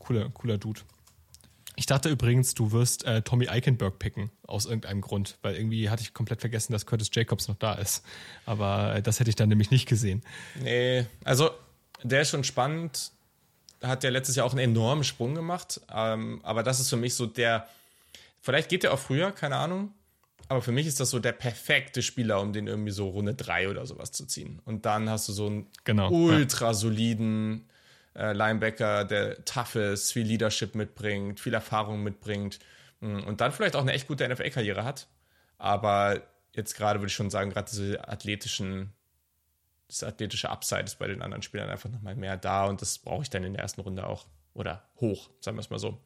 Cooler, cooler Dude. Ich dachte übrigens, du wirst äh, Tommy Eichenberg picken, aus irgendeinem Grund, weil irgendwie hatte ich komplett vergessen, dass Curtis Jacobs noch da ist. Aber äh, das hätte ich dann nämlich nicht gesehen. Nee, also der ist schon spannend. Hat ja letztes Jahr auch einen enormen Sprung gemacht. Ähm, aber das ist für mich so der, vielleicht geht der auch früher, keine Ahnung. Aber für mich ist das so der perfekte Spieler, um den irgendwie so Runde 3 oder sowas zu ziehen. Und dann hast du so einen genau, ultra soliden äh, Linebacker, der tough ist, viel Leadership mitbringt, viel Erfahrung mitbringt mm, und dann vielleicht auch eine echt gute NFL-Karriere hat. Aber jetzt gerade würde ich schon sagen, gerade diese athletischen, das athletische Upside ist bei den anderen Spielern einfach nochmal mehr da und das brauche ich dann in der ersten Runde auch. Oder hoch, sagen wir es mal so.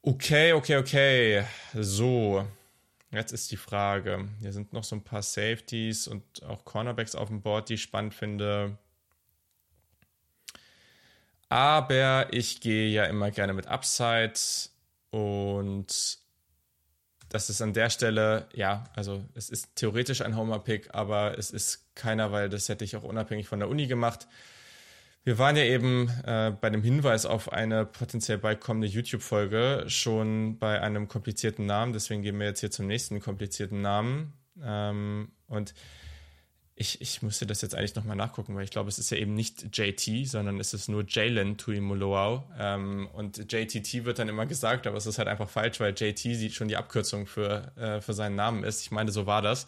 Okay, okay, okay. So, jetzt ist die Frage. Hier sind noch so ein paar Safeties und auch Cornerbacks auf dem Board, die ich spannend finde. Aber ich gehe ja immer gerne mit Upside und das ist an der Stelle, ja, also es ist theoretisch ein Homer-Pick, aber es ist keiner, weil das hätte ich auch unabhängig von der Uni gemacht. Wir waren ja eben äh, bei dem Hinweis auf eine potenziell bald kommende YouTube-Folge schon bei einem komplizierten Namen, deswegen gehen wir jetzt hier zum nächsten komplizierten Namen. Ähm, und ich, ich müsste das jetzt eigentlich nochmal nachgucken, weil ich glaube, es ist ja eben nicht JT, sondern es ist nur Jalen Tuimoloau. Ähm, und JTT wird dann immer gesagt, aber es ist halt einfach falsch, weil JT schon die Abkürzung für, äh, für seinen Namen ist. Ich meine, so war das.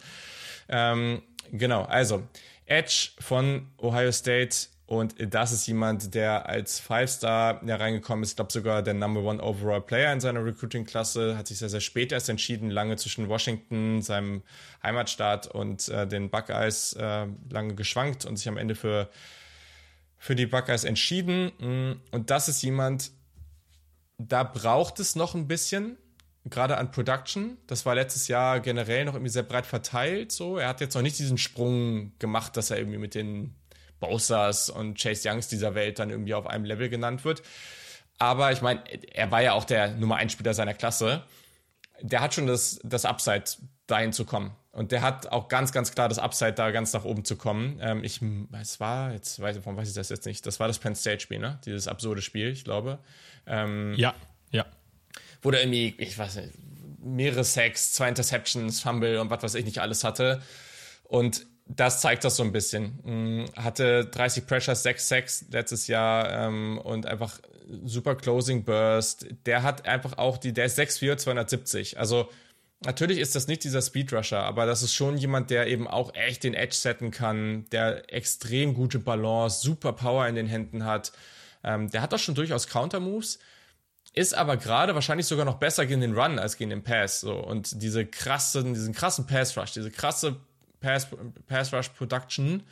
Ähm, genau, also Edge von Ohio State und das ist jemand, der als Five-Star hereingekommen ist, ich glaube sogar der Number One Overall Player in seiner Recruiting-Klasse, hat sich sehr, sehr spät erst entschieden, lange zwischen Washington, seinem Heimatstaat und äh, den Buckeyes äh, lange geschwankt und sich am Ende für, für die Buckeyes entschieden. Mm, und das ist jemand, da braucht es noch ein bisschen, gerade an Production. Das war letztes Jahr generell noch irgendwie sehr breit verteilt. So, er hat jetzt noch nicht diesen Sprung gemacht, dass er irgendwie mit den Bosas und Chase Youngs dieser Welt dann irgendwie auf einem Level genannt wird. Aber ich meine, er war ja auch der Nummer 1 Spieler seiner Klasse. Der hat schon das, das Upside, dahin zu kommen. Und der hat auch ganz, ganz klar das Upside, da ganz nach oben zu kommen. Ähm, ich, es war, jetzt weiß, warum weiß ich das jetzt nicht? Das war das Penn State-Spiel, ne? Dieses absurde Spiel, ich glaube. Ähm, ja, ja. Wo der irgendwie, ich weiß nicht, mehrere Sacks, zwei Interceptions, Fumble und was weiß ich nicht alles hatte. Und das zeigt das so ein bisschen. Mm, hatte 30 Pressures, 6 Sacks letztes Jahr ähm, und einfach super Closing Burst. Der hat einfach auch die, der ist 6'4, 270. Also natürlich ist das nicht dieser Speedrusher, aber das ist schon jemand, der eben auch echt den Edge setten kann, der extrem gute Balance, super Power in den Händen hat. Ähm, der hat auch schon durchaus Counter-Moves ist aber gerade wahrscheinlich sogar noch besser gegen den Run als gegen den Pass. So. Und diese krassen, diesen krassen Pass Rush, diese krasse Pass, Pass Rush Production,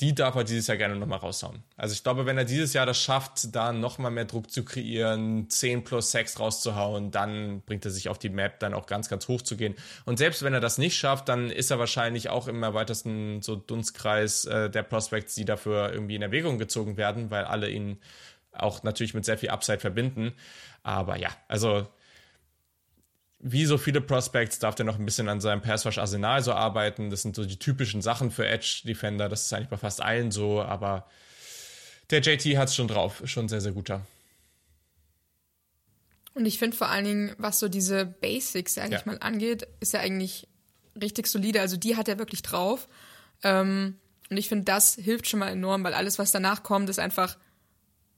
die darf er dieses Jahr gerne nochmal raushauen. Also ich glaube, wenn er dieses Jahr das schafft, da nochmal mehr Druck zu kreieren, 10 plus 6 rauszuhauen, dann bringt er sich auf die Map dann auch ganz, ganz hoch zu gehen. Und selbst wenn er das nicht schafft, dann ist er wahrscheinlich auch im erweiterten so Dunstkreis äh, der Prospects, die dafür irgendwie in Erwägung gezogen werden, weil alle ihn auch natürlich mit sehr viel Upside verbinden. Aber ja, also wie so viele Prospects darf der noch ein bisschen an seinem Passwash-Arsenal so arbeiten. Das sind so die typischen Sachen für Edge-Defender. Das ist eigentlich bei fast allen so, aber der JT hat es schon drauf. Ist schon sehr, sehr guter. Und ich finde vor allen Dingen, was so diese Basics, sag ja. mal, angeht, ist er eigentlich richtig solide. Also die hat er wirklich drauf. Ähm, und ich finde, das hilft schon mal enorm, weil alles, was danach kommt, ist einfach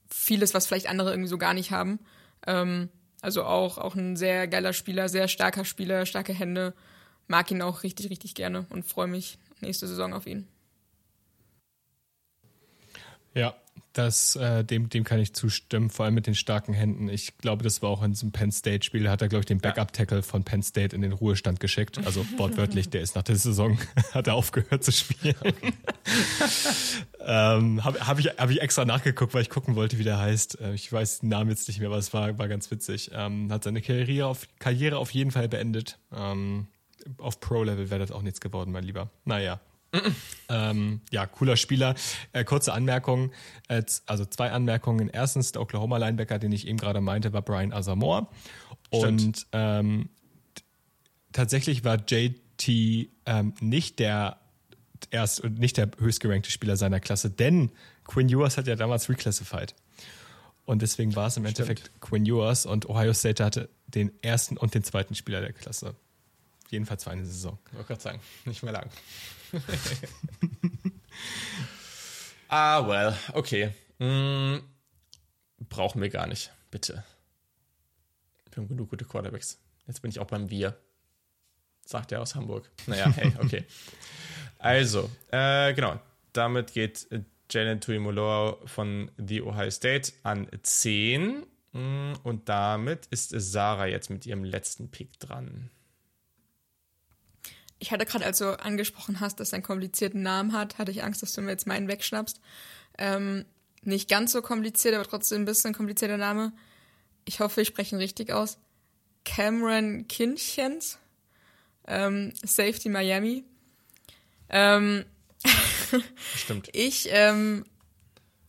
vieles, was vielleicht andere irgendwie so gar nicht haben. Ähm, also auch, auch ein sehr geiler Spieler, sehr starker Spieler, starke Hände. Mag ihn auch richtig, richtig gerne und freue mich nächste Saison auf ihn. Ja, das, äh, dem, dem kann ich zustimmen, vor allem mit den starken Händen. Ich glaube, das war auch in diesem Penn State-Spiel, hat er, glaube ich, den Backup-Tackle von Penn State in den Ruhestand geschickt. Also wortwörtlich, der ist nach der Saison, hat er aufgehört zu spielen. Okay. ähm, Habe hab ich, hab ich extra nachgeguckt, weil ich gucken wollte, wie der heißt. Äh, ich weiß den Namen jetzt nicht mehr, aber es war, war ganz witzig. Ähm, hat seine Karriere auf, Karriere auf jeden Fall beendet. Ähm, auf Pro-Level wäre das auch nichts geworden, mein Lieber. Naja, ähm, ja, cooler Spieler. Äh, kurze Anmerkung, äh, also zwei Anmerkungen. Erstens, der Oklahoma Linebacker, den ich eben gerade meinte, war Brian Asamoah. Und ähm, tatsächlich war JT ähm, nicht der erst nicht der höchstgerankte Spieler seiner Klasse, denn Quinn Ewers hat ja damals reclassified. Und deswegen war es im Stimmt. Endeffekt Quinn Ewers und Ohio State hatte den ersten und den zweiten Spieler der Klasse. Jedenfalls für eine Saison. Ich wollte gerade sagen, nicht mehr lang. ah, well, okay. Mm, brauchen wir gar nicht, bitte. Wir haben genug gute Quarterbacks. Jetzt bin ich auch beim Wir. Sagt er aus Hamburg. Naja, hey, okay. also, äh, genau. Damit geht Jalen Tuimoloa von The Ohio State an 10. Mm, und damit ist Sarah jetzt mit ihrem letzten Pick dran ich hatte gerade, als du angesprochen hast, dass er einen komplizierten Namen hat, hatte ich Angst, dass du mir jetzt meinen wegschnappst. Ähm, nicht ganz so kompliziert, aber trotzdem ein bisschen komplizierter Name. Ich hoffe, ich spreche ihn richtig aus. Cameron Kinchens, ähm, Safety Miami. Ähm, Stimmt. ich, ähm,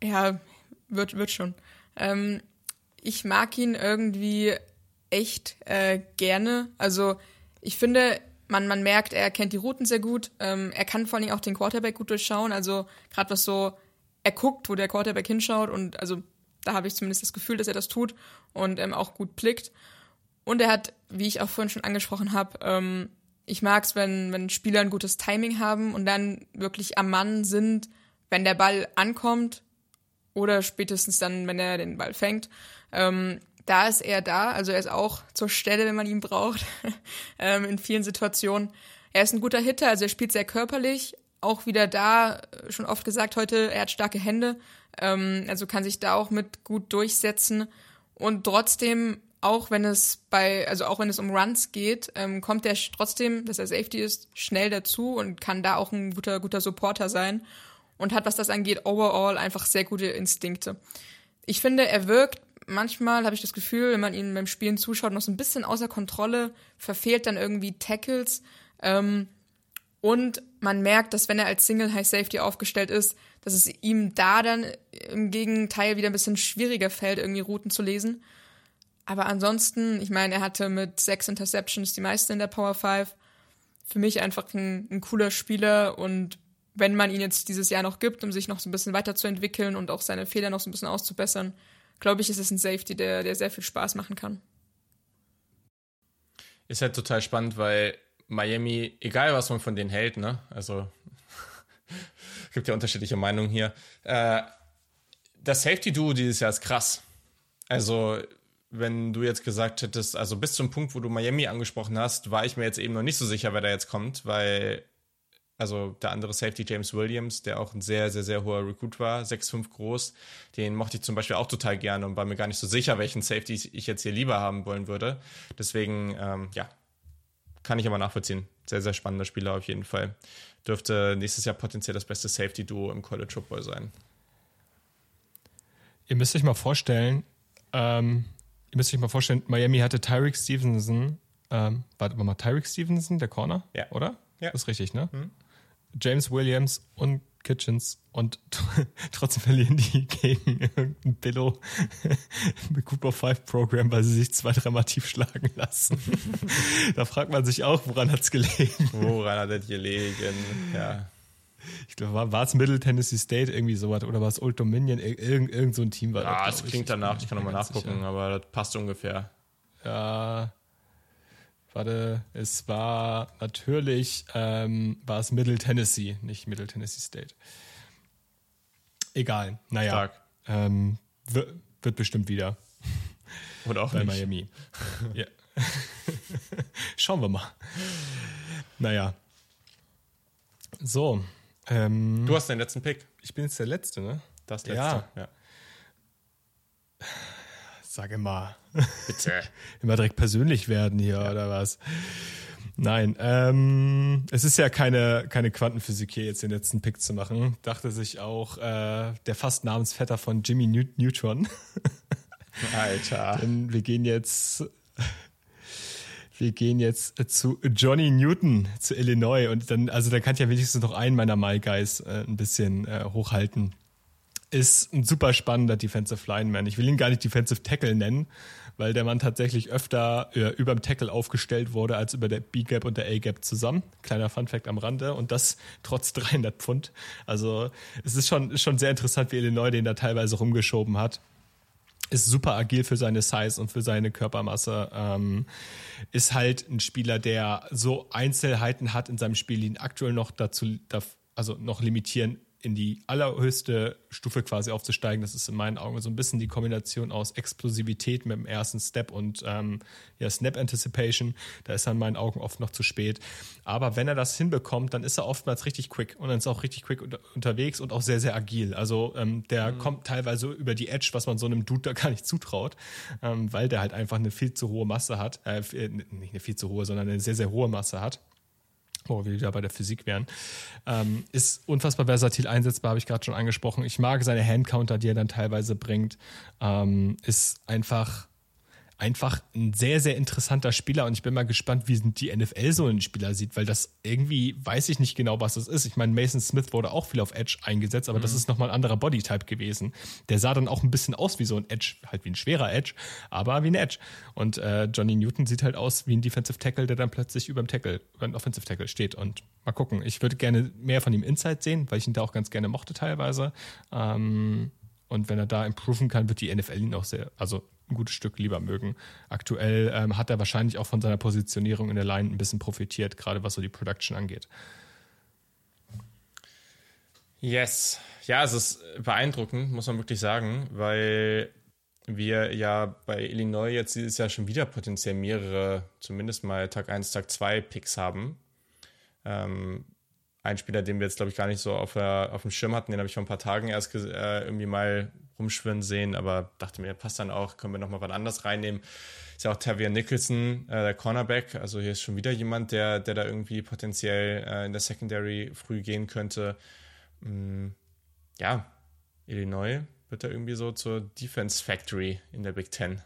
ja, wird, wird schon. Ähm, ich mag ihn irgendwie echt äh, gerne. Also ich finde, man, man merkt, er kennt die Routen sehr gut. Ähm, er kann vor allem auch den Quarterback gut durchschauen. Also gerade was so, er guckt, wo der Quarterback hinschaut und also da habe ich zumindest das Gefühl, dass er das tut und ähm, auch gut blickt. Und er hat, wie ich auch vorhin schon angesprochen habe, ähm, ich mag es, wenn, wenn Spieler ein gutes Timing haben und dann wirklich am Mann sind, wenn der Ball ankommt oder spätestens dann, wenn er den Ball fängt. Ähm, da ist er da, also er ist auch zur Stelle, wenn man ihn braucht, ähm, in vielen Situationen. Er ist ein guter Hitter, also er spielt sehr körperlich, auch wieder da, äh, schon oft gesagt heute, er hat starke Hände, ähm, also kann sich da auch mit gut durchsetzen und trotzdem, auch wenn es bei, also auch wenn es um Runs geht, ähm, kommt er trotzdem, dass er Safety ist, schnell dazu und kann da auch ein guter, guter Supporter sein und hat, was das angeht, overall einfach sehr gute Instinkte. Ich finde, er wirkt manchmal habe ich das Gefühl, wenn man ihm beim Spielen zuschaut, noch so ein bisschen außer Kontrolle, verfehlt dann irgendwie Tackles. Ähm, Und man merkt, dass wenn er als Single High Safety aufgestellt ist, dass es ihm da dann im Gegenteil wieder ein bisschen schwieriger fällt, irgendwie Routen zu lesen. Aber ansonsten, ich meine, er hatte mit sechs Interceptions die meisten in der Power 5. Für mich einfach ein, ein cooler Spieler und wenn man ihn jetzt dieses Jahr noch gibt, um sich noch so ein bisschen weiterzuentwickeln und auch seine Fehler noch so ein bisschen auszubessern, glaube ich, ist es ein Safety, der, der sehr viel Spaß machen kann. Ist halt total spannend, weil Miami, egal was man von denen hält, ne? Also gibt ja unterschiedliche Meinungen hier. Äh, das Safety-Duo dieses Jahr ist krass. Also, wenn du jetzt gesagt hättest, also bis zum Punkt, wo du Miami angesprochen hast, war ich mir jetzt eben noch nicht so sicher, wer da jetzt kommt, weil, also der andere Safety James Williams, der auch ein sehr, sehr, sehr hoher Recruit war, 6'5 groß, den mochte ich zum Beispiel auch total gerne und war mir gar nicht so sicher, welchen Safety ich jetzt hier lieber haben wollen würde. Deswegen, ähm, ja, kann ich aber nachvollziehen. Sehr, sehr spannender Spieler auf jeden Fall. Dürfte nächstes Jahr potenziell das beste Safety-Duo im College Football sein. Ihr müsst euch mal vorstellen, ähm, ihr müsst euch mal vorstellen, Miami hatte Tyreek Stevenson, ähm, warte mal, Tyreek Stevenson, der Corner, ja. oder? Ja. Das ist richtig, ne? Mhm. James Williams und Kitchens und trotzdem verlieren die gegen irgendein Billo mit Cooper 5 Programm, weil sie sich zwei, dreimal tief schlagen lassen. da fragt man sich auch, woran hat es gelegen? Woran hat es gelegen? Ja. Ich glaube, war, es Middle Tennessee State irgendwie sowas oder war es Old Dominion? Irgend, irgend so ein Team war Ja, es klingt danach, ich kann nochmal nachgucken, sicher. aber das passt ungefähr. Ja, Warte, es war natürlich, ähm, war es Middle Tennessee, nicht Middle Tennessee State. Egal, naja. Ähm, wird, wird bestimmt wieder. Oder auch bei nicht. Miami. ja. Schauen wir mal. Naja. So. Ähm, du hast den letzten Pick. Ich bin jetzt der Letzte, ne? Das Letzte, ja. ja. Sage mal. Bitte. Immer direkt persönlich werden hier, ja. oder was? Nein, ähm, es ist ja keine, keine Quantenphysik hier jetzt den letzten Pick zu machen. Dachte sich auch äh, der fast Namensvetter von Jimmy Newt Neutron. Alter. Denn wir gehen jetzt wir gehen jetzt zu Johnny Newton, zu Illinois. Und dann, also da kann ich ja wenigstens noch einen meiner My Guys äh, ein bisschen äh, hochhalten ist ein super spannender Defensive Lineman. Ich will ihn gar nicht Defensive Tackle nennen, weil der Mann tatsächlich öfter äh, über dem Tackle aufgestellt wurde als über der B-Gap und der A-Gap zusammen. Kleiner Funfact am Rande und das trotz 300 Pfund. Also es ist schon, schon sehr interessant, wie Illinois den da teilweise rumgeschoben hat. Ist super agil für seine Size und für seine Körpermasse. Ähm, ist halt ein Spieler, der so Einzelheiten hat in seinem Spiel, die ihn aktuell noch dazu, also noch limitieren, in die allerhöchste Stufe quasi aufzusteigen. Das ist in meinen Augen so ein bisschen die Kombination aus Explosivität mit dem ersten Step und ähm, ja, Snap Anticipation. Da ist er in meinen Augen oft noch zu spät. Aber wenn er das hinbekommt, dann ist er oftmals richtig quick und dann ist er auch richtig quick unter unterwegs und auch sehr, sehr agil. Also ähm, der mhm. kommt teilweise über die Edge, was man so einem Dude da gar nicht zutraut, ähm, weil der halt einfach eine viel zu hohe Masse hat. Äh, nicht eine viel zu hohe, sondern eine sehr, sehr hohe Masse hat wo wir wieder bei der Physik wären, ähm, ist unfassbar versatil einsetzbar, habe ich gerade schon angesprochen. Ich mag seine Handcounter, die er dann teilweise bringt. Ähm, ist einfach einfach ein sehr, sehr interessanter Spieler und ich bin mal gespannt, wie die NFL so einen Spieler sieht, weil das irgendwie weiß ich nicht genau, was das ist. Ich meine, Mason Smith wurde auch viel auf Edge eingesetzt, aber mhm. das ist nochmal ein anderer Bodytype gewesen. Der sah dann auch ein bisschen aus wie so ein Edge, halt wie ein schwerer Edge, aber wie ein Edge. Und äh, Johnny Newton sieht halt aus wie ein Defensive Tackle, der dann plötzlich über dem Tackle, über dem Offensive Tackle steht. Und mal gucken. Ich würde gerne mehr von ihm Inside sehen, weil ich ihn da auch ganz gerne mochte teilweise. Ähm, und wenn er da improven kann, wird die NFL ihn auch sehr, also ein gutes Stück lieber mögen. Aktuell ähm, hat er wahrscheinlich auch von seiner Positionierung in der Line ein bisschen profitiert, gerade was so die Production angeht. Yes. Ja, es ist beeindruckend, muss man wirklich sagen, weil wir ja bei Illinois jetzt dieses Jahr schon wieder potenziell mehrere, zumindest mal Tag 1, Tag 2 Picks haben. Ähm, ein Spieler, den wir jetzt, glaube ich, gar nicht so auf, auf dem Schirm hatten, den habe ich vor ein paar Tagen erst äh, irgendwie mal rumschwirren sehen, aber dachte mir, passt dann auch, können wir nochmal was anderes reinnehmen. Ist ja auch Tavier Nicholson, äh, der Cornerback, also hier ist schon wieder jemand, der, der da irgendwie potenziell äh, in der Secondary früh gehen könnte. Mm, ja, Illinois wird da irgendwie so zur Defense Factory in der Big Ten.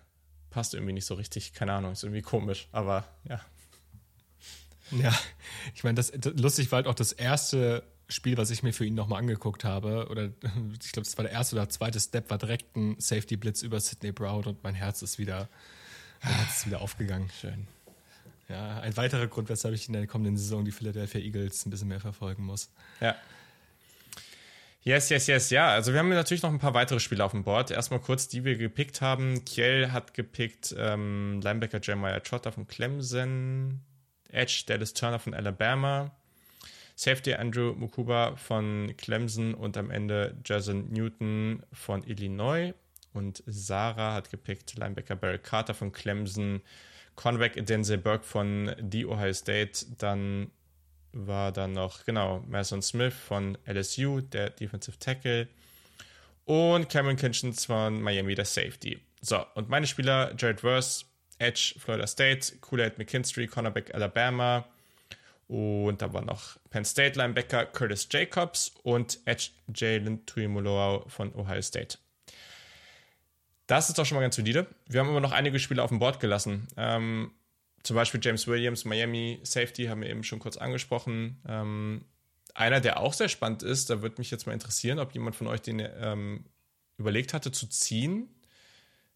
Passt irgendwie nicht so richtig, keine Ahnung, ist irgendwie komisch, aber ja. Ja, ich meine, das, das, lustig war halt auch das erste Spiel, was ich mir für ihn nochmal angeguckt habe, oder ich glaube, das war der erste oder zweite Step, war direkt ein Safety Blitz über Sidney Brown und mein Herz ist wieder, mein Herz ist wieder aufgegangen. Schön. Ja, ein weiterer Grund, weshalb ich in der kommenden Saison die Philadelphia Eagles ein bisschen mehr verfolgen muss. Ja. Yes, yes, yes, ja. Also wir haben natürlich noch ein paar weitere Spiele auf dem Board. Erstmal kurz, die wir gepickt haben. Kiel hat gepickt ähm, Linebacker Jeremiah Trotter von Clemson, Edge Dallas Turner von Alabama, Safety Andrew Mukuba von Clemson und am Ende Jason Newton von Illinois. Und Sarah hat gepickt Linebacker Barry Carter von Clemson, Conveck Denzel Burke von The Ohio State, dann war dann noch, genau, Mason Smith von LSU, der Defensive Tackle. Und Cameron Kinchens von Miami, der Safety. So, und meine Spieler, Jared Verse, Edge, Florida State, Kool-Aid McKinstry, Cornerback, Alabama. Und da war noch Penn State Linebacker Curtis Jacobs und Edge Jalen Tuimoloau von Ohio State. Das ist doch schon mal ganz solide. Wir haben immer noch einige Spiele auf dem Board gelassen. Ähm, zum Beispiel James Williams, Miami Safety, haben wir eben schon kurz angesprochen. Ähm, einer, der auch sehr spannend ist, da würde mich jetzt mal interessieren, ob jemand von euch den ähm, überlegt hatte zu ziehen.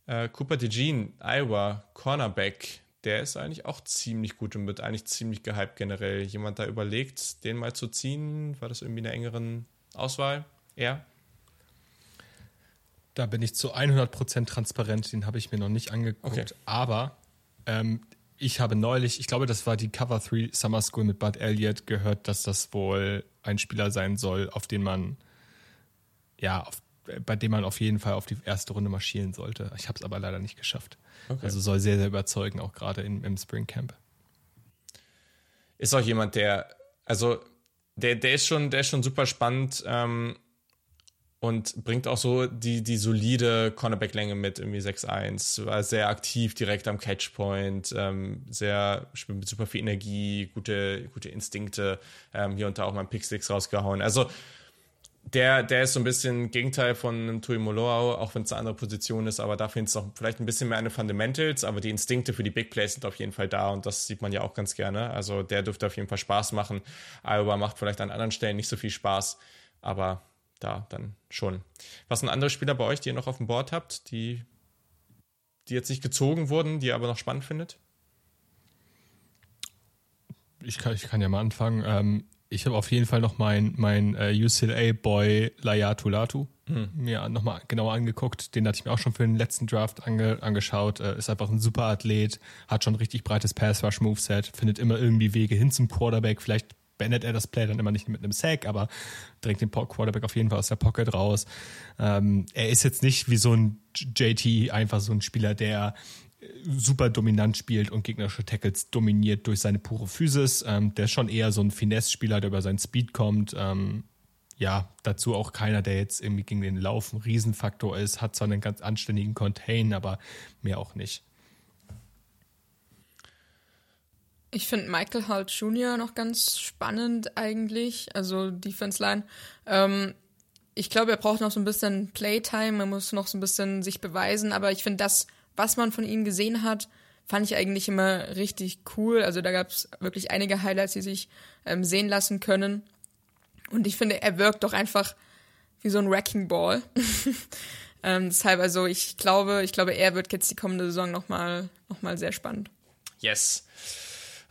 Äh, Cooper DeJean, Iowa, Cornerback, der ist eigentlich auch ziemlich gut und wird eigentlich ziemlich gehypt generell. Jemand da überlegt, den mal zu ziehen? War das irgendwie in der engeren Auswahl? Er? Da bin ich zu 100% transparent, den habe ich mir noch nicht angeguckt. Okay. Aber ähm, ich habe neulich, ich glaube, das war die Cover 3 Summer School mit Bud Elliott, gehört, dass das wohl ein Spieler sein soll, auf den man, ja, auf, bei dem man auf jeden Fall auf die erste Runde marschieren sollte. Ich habe es aber leider nicht geschafft. Okay. Also soll sehr, sehr überzeugen, auch gerade im Spring Camp. Ist auch jemand, der, also der, der ist schon, der ist schon super spannend. Ähm, und bringt auch so die, die solide Cornerback-Länge mit, irgendwie 6'1, war sehr aktiv direkt am Catchpoint, ähm, sehr, mit super viel Energie, gute, gute Instinkte, ähm, hier und da auch mal einen Picksticks rausgehauen. Also der, der ist so ein bisschen Gegenteil von Tui Moloau, auch wenn es eine andere Position ist, aber da findet es noch vielleicht ein bisschen mehr eine Fundamentals, aber die Instinkte für die Big Plays sind auf jeden Fall da und das sieht man ja auch ganz gerne. Also der dürfte auf jeden Fall Spaß machen. Iowa macht vielleicht an anderen Stellen nicht so viel Spaß, aber da dann schon. Was sind andere Spieler bei euch, die ihr noch auf dem Board habt, die, die jetzt nicht gezogen wurden, die ihr aber noch spannend findet? Ich kann, ich kann ja mal anfangen. Ähm, ich habe auf jeden Fall noch mein, mein äh, UCLA-Boy Layatu Latu hm. mir nochmal genauer angeguckt. Den hatte ich mir auch schon für den letzten Draft ange, angeschaut. Äh, ist einfach ein super Athlet, hat schon richtig breites Pass-Rush-Moveset, findet immer irgendwie Wege hin zum Quarterback. Vielleicht beendet er das Play dann immer nicht mit einem Sack, aber drängt den Quarterback auf jeden Fall aus der Pocket raus. Ähm, er ist jetzt nicht wie so ein JT einfach so ein Spieler, der super dominant spielt und gegnerische Tackles dominiert durch seine pure Physis. Ähm, der ist schon eher so ein Finesse-Spieler, der über seinen Speed kommt. Ähm, ja, dazu auch keiner, der jetzt irgendwie gegen den Lauf ein Riesenfaktor ist, hat zwar einen ganz anständigen Contain, aber mehr auch nicht. Ich finde Michael Holt Jr. noch ganz spannend eigentlich, also Defense Line. Ähm, ich glaube, er braucht noch so ein bisschen Playtime, er muss noch so ein bisschen sich beweisen, aber ich finde das, was man von ihm gesehen hat, fand ich eigentlich immer richtig cool. Also da gab es wirklich einige Highlights, die sich ähm, sehen lassen können. Und ich finde, er wirkt doch einfach wie so ein Wrecking Ball. ähm, deshalb, also ich glaube, ich glaube, er wird jetzt die kommende Saison nochmal noch mal sehr spannend. Yes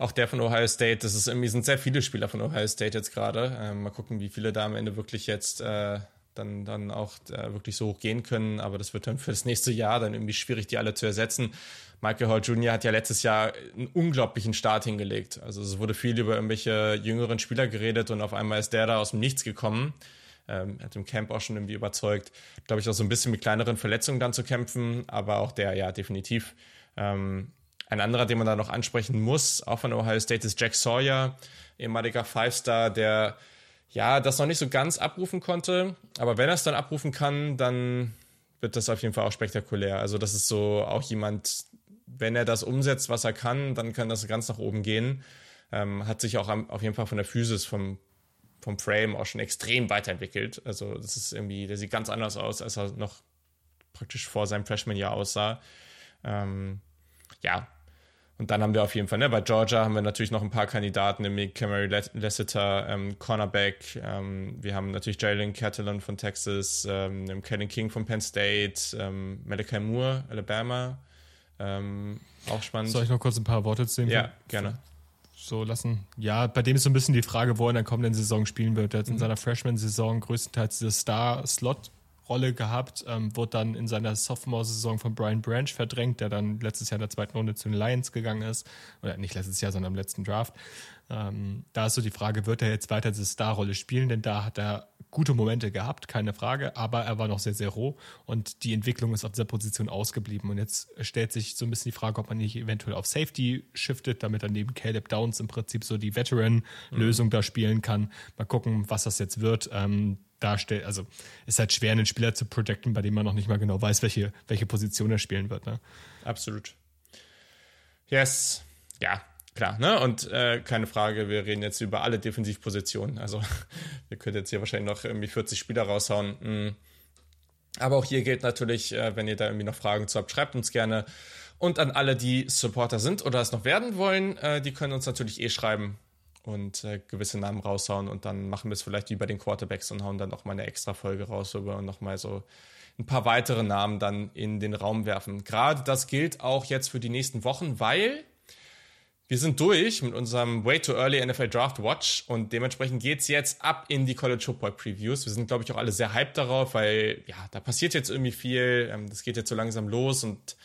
auch der von Ohio State, das ist irgendwie, sind sehr viele Spieler von Ohio State jetzt gerade. Ähm, mal gucken, wie viele da am Ende wirklich jetzt äh, dann, dann auch äh, wirklich so hoch gehen können. Aber das wird dann für das nächste Jahr dann irgendwie schwierig, die alle zu ersetzen. Michael Hall Jr. hat ja letztes Jahr einen unglaublichen Start hingelegt. Also es wurde viel über irgendwelche jüngeren Spieler geredet und auf einmal ist der da aus dem Nichts gekommen. Ähm, hat im Camp auch schon irgendwie überzeugt, glaube ich, auch so ein bisschen mit kleineren Verletzungen dann zu kämpfen, aber auch der, ja, definitiv. Ähm, ein anderer, den man da noch ansprechen muss, auch von Ohio State, ist Jack Sawyer, ehemaliger Five-Star, der ja das noch nicht so ganz abrufen konnte. Aber wenn er es dann abrufen kann, dann wird das auf jeden Fall auch spektakulär. Also, das ist so auch jemand, wenn er das umsetzt, was er kann, dann kann das ganz nach oben gehen. Ähm, hat sich auch am, auf jeden Fall von der Physis, vom, vom Frame auch schon extrem weiterentwickelt. Also, das ist irgendwie, der sieht ganz anders aus, als er noch praktisch vor seinem Freshman-Jahr aussah. Ähm, ja, Und dann haben wir auf jeden Fall, ne, bei Georgia haben wir natürlich noch ein paar Kandidaten, nämlich Camry Lassiter, ähm, Cornerback, ähm, wir haben natürlich Jalen Catalan von Texas, ähm, Kellen King von Penn State, ähm, Malachi Moore, Alabama, ähm, auch spannend. Soll ich noch kurz ein paar Worte zu dem Ja, gerne. So lassen. Ja, bei dem ist so ein bisschen die Frage, wo er in der kommenden Saison spielen wird. Er hat in mhm. seiner Freshman-Saison größtenteils diese Star-Slot Rolle gehabt, ähm, wurde dann in seiner Sophomore-Saison von Brian Branch verdrängt, der dann letztes Jahr in der zweiten Runde zu den Lions gegangen ist. Oder nicht letztes Jahr, sondern im letzten Draft. Ähm, da ist so die Frage, wird er jetzt weiter diese Star-Rolle spielen? Denn da hat er gute Momente gehabt, keine Frage, aber er war noch sehr, sehr roh und die Entwicklung ist auf dieser Position ausgeblieben. Und jetzt stellt sich so ein bisschen die Frage, ob man nicht eventuell auf Safety shiftet, damit dann neben Caleb Downs im Prinzip so die Veteran-Lösung mhm. da spielen kann. Mal gucken, was das jetzt wird. Ähm, darstellt. Also ist halt schwer, einen Spieler zu projecten, bei dem man noch nicht mal genau weiß, welche, welche Position er spielen wird. Ne? Absolut. Yes. Ja, klar. Ne? Und äh, keine Frage, wir reden jetzt über alle Defensivpositionen. Also wir können jetzt hier wahrscheinlich noch irgendwie 40 Spieler raushauen. Mhm. Aber auch hier gilt natürlich, äh, wenn ihr da irgendwie noch Fragen zu habt, schreibt uns gerne. Und an alle, die Supporter sind oder es noch werden wollen, äh, die können uns natürlich eh schreiben und äh, gewisse Namen raushauen und dann machen wir es vielleicht wie bei den Quarterbacks und hauen dann noch mal eine extra Folge raus über und noch mal so ein paar weitere Namen dann in den Raum werfen. Gerade das gilt auch jetzt für die nächsten Wochen, weil wir sind durch mit unserem Way Too Early NFL Draft Watch und dementsprechend geht's jetzt ab in die College Football Previews. Wir sind, glaube ich, auch alle sehr hyped darauf, weil ja, da passiert jetzt irgendwie viel. Ähm, das geht jetzt so langsam los und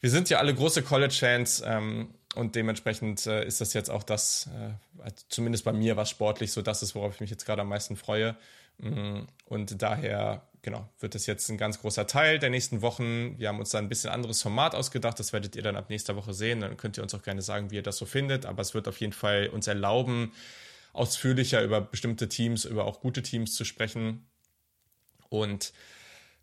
wir sind ja alle große College-Fans ähm, und dementsprechend äh, ist das jetzt auch das, äh, also zumindest bei mir, was sportlich so das ist, worauf ich mich jetzt gerade am meisten freue. Mm, und daher, genau, wird das jetzt ein ganz großer Teil der nächsten Wochen. Wir haben uns da ein bisschen anderes Format ausgedacht. Das werdet ihr dann ab nächster Woche sehen. Dann könnt ihr uns auch gerne sagen, wie ihr das so findet. Aber es wird auf jeden Fall uns erlauben, ausführlicher über bestimmte Teams, über auch gute Teams zu sprechen. Und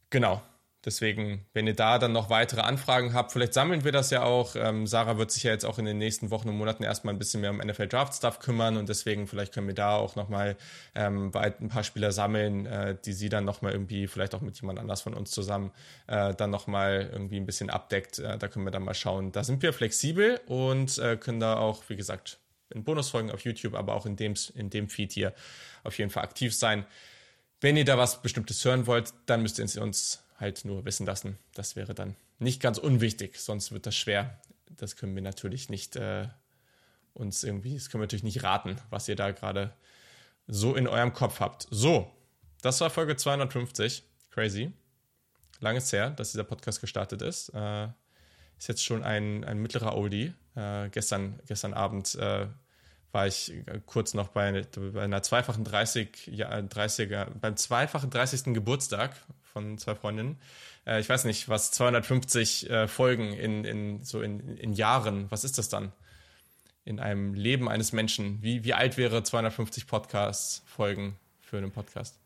genau, Deswegen, wenn ihr da dann noch weitere Anfragen habt, vielleicht sammeln wir das ja auch. Ähm, Sarah wird sich ja jetzt auch in den nächsten Wochen und Monaten erstmal ein bisschen mehr um NFL Draft Stuff kümmern und deswegen vielleicht können wir da auch nochmal ähm, ein paar Spieler sammeln, äh, die sie dann nochmal irgendwie, vielleicht auch mit jemand anders von uns zusammen, äh, dann nochmal irgendwie ein bisschen abdeckt. Äh, da können wir dann mal schauen. Da sind wir flexibel und äh, können da auch, wie gesagt, in Bonusfolgen auf YouTube, aber auch in dem, in dem Feed hier auf jeden Fall aktiv sein. Wenn ihr da was Bestimmtes hören wollt, dann müsst ihr uns halt nur wissen lassen. Das wäre dann nicht ganz unwichtig, sonst wird das schwer. Das können wir natürlich nicht äh, uns irgendwie, das können wir natürlich nicht raten, was ihr da gerade so in eurem Kopf habt. So, das war Folge 250. Crazy. Lange ist her, dass dieser Podcast gestartet ist. Äh, ist jetzt schon ein, ein mittlerer Oldie. Äh, gestern, gestern Abend äh, war ich kurz noch bei, bei einer zweifachen 30, ja, 30er, beim zweifachen 30. Geburtstag von zwei Freundinnen. Äh, ich weiß nicht, was 250 äh, Folgen in, in, so in, in Jahren, was ist das dann? In einem Leben eines Menschen. Wie, wie alt wäre 250 Podcasts-Folgen für einen Podcast?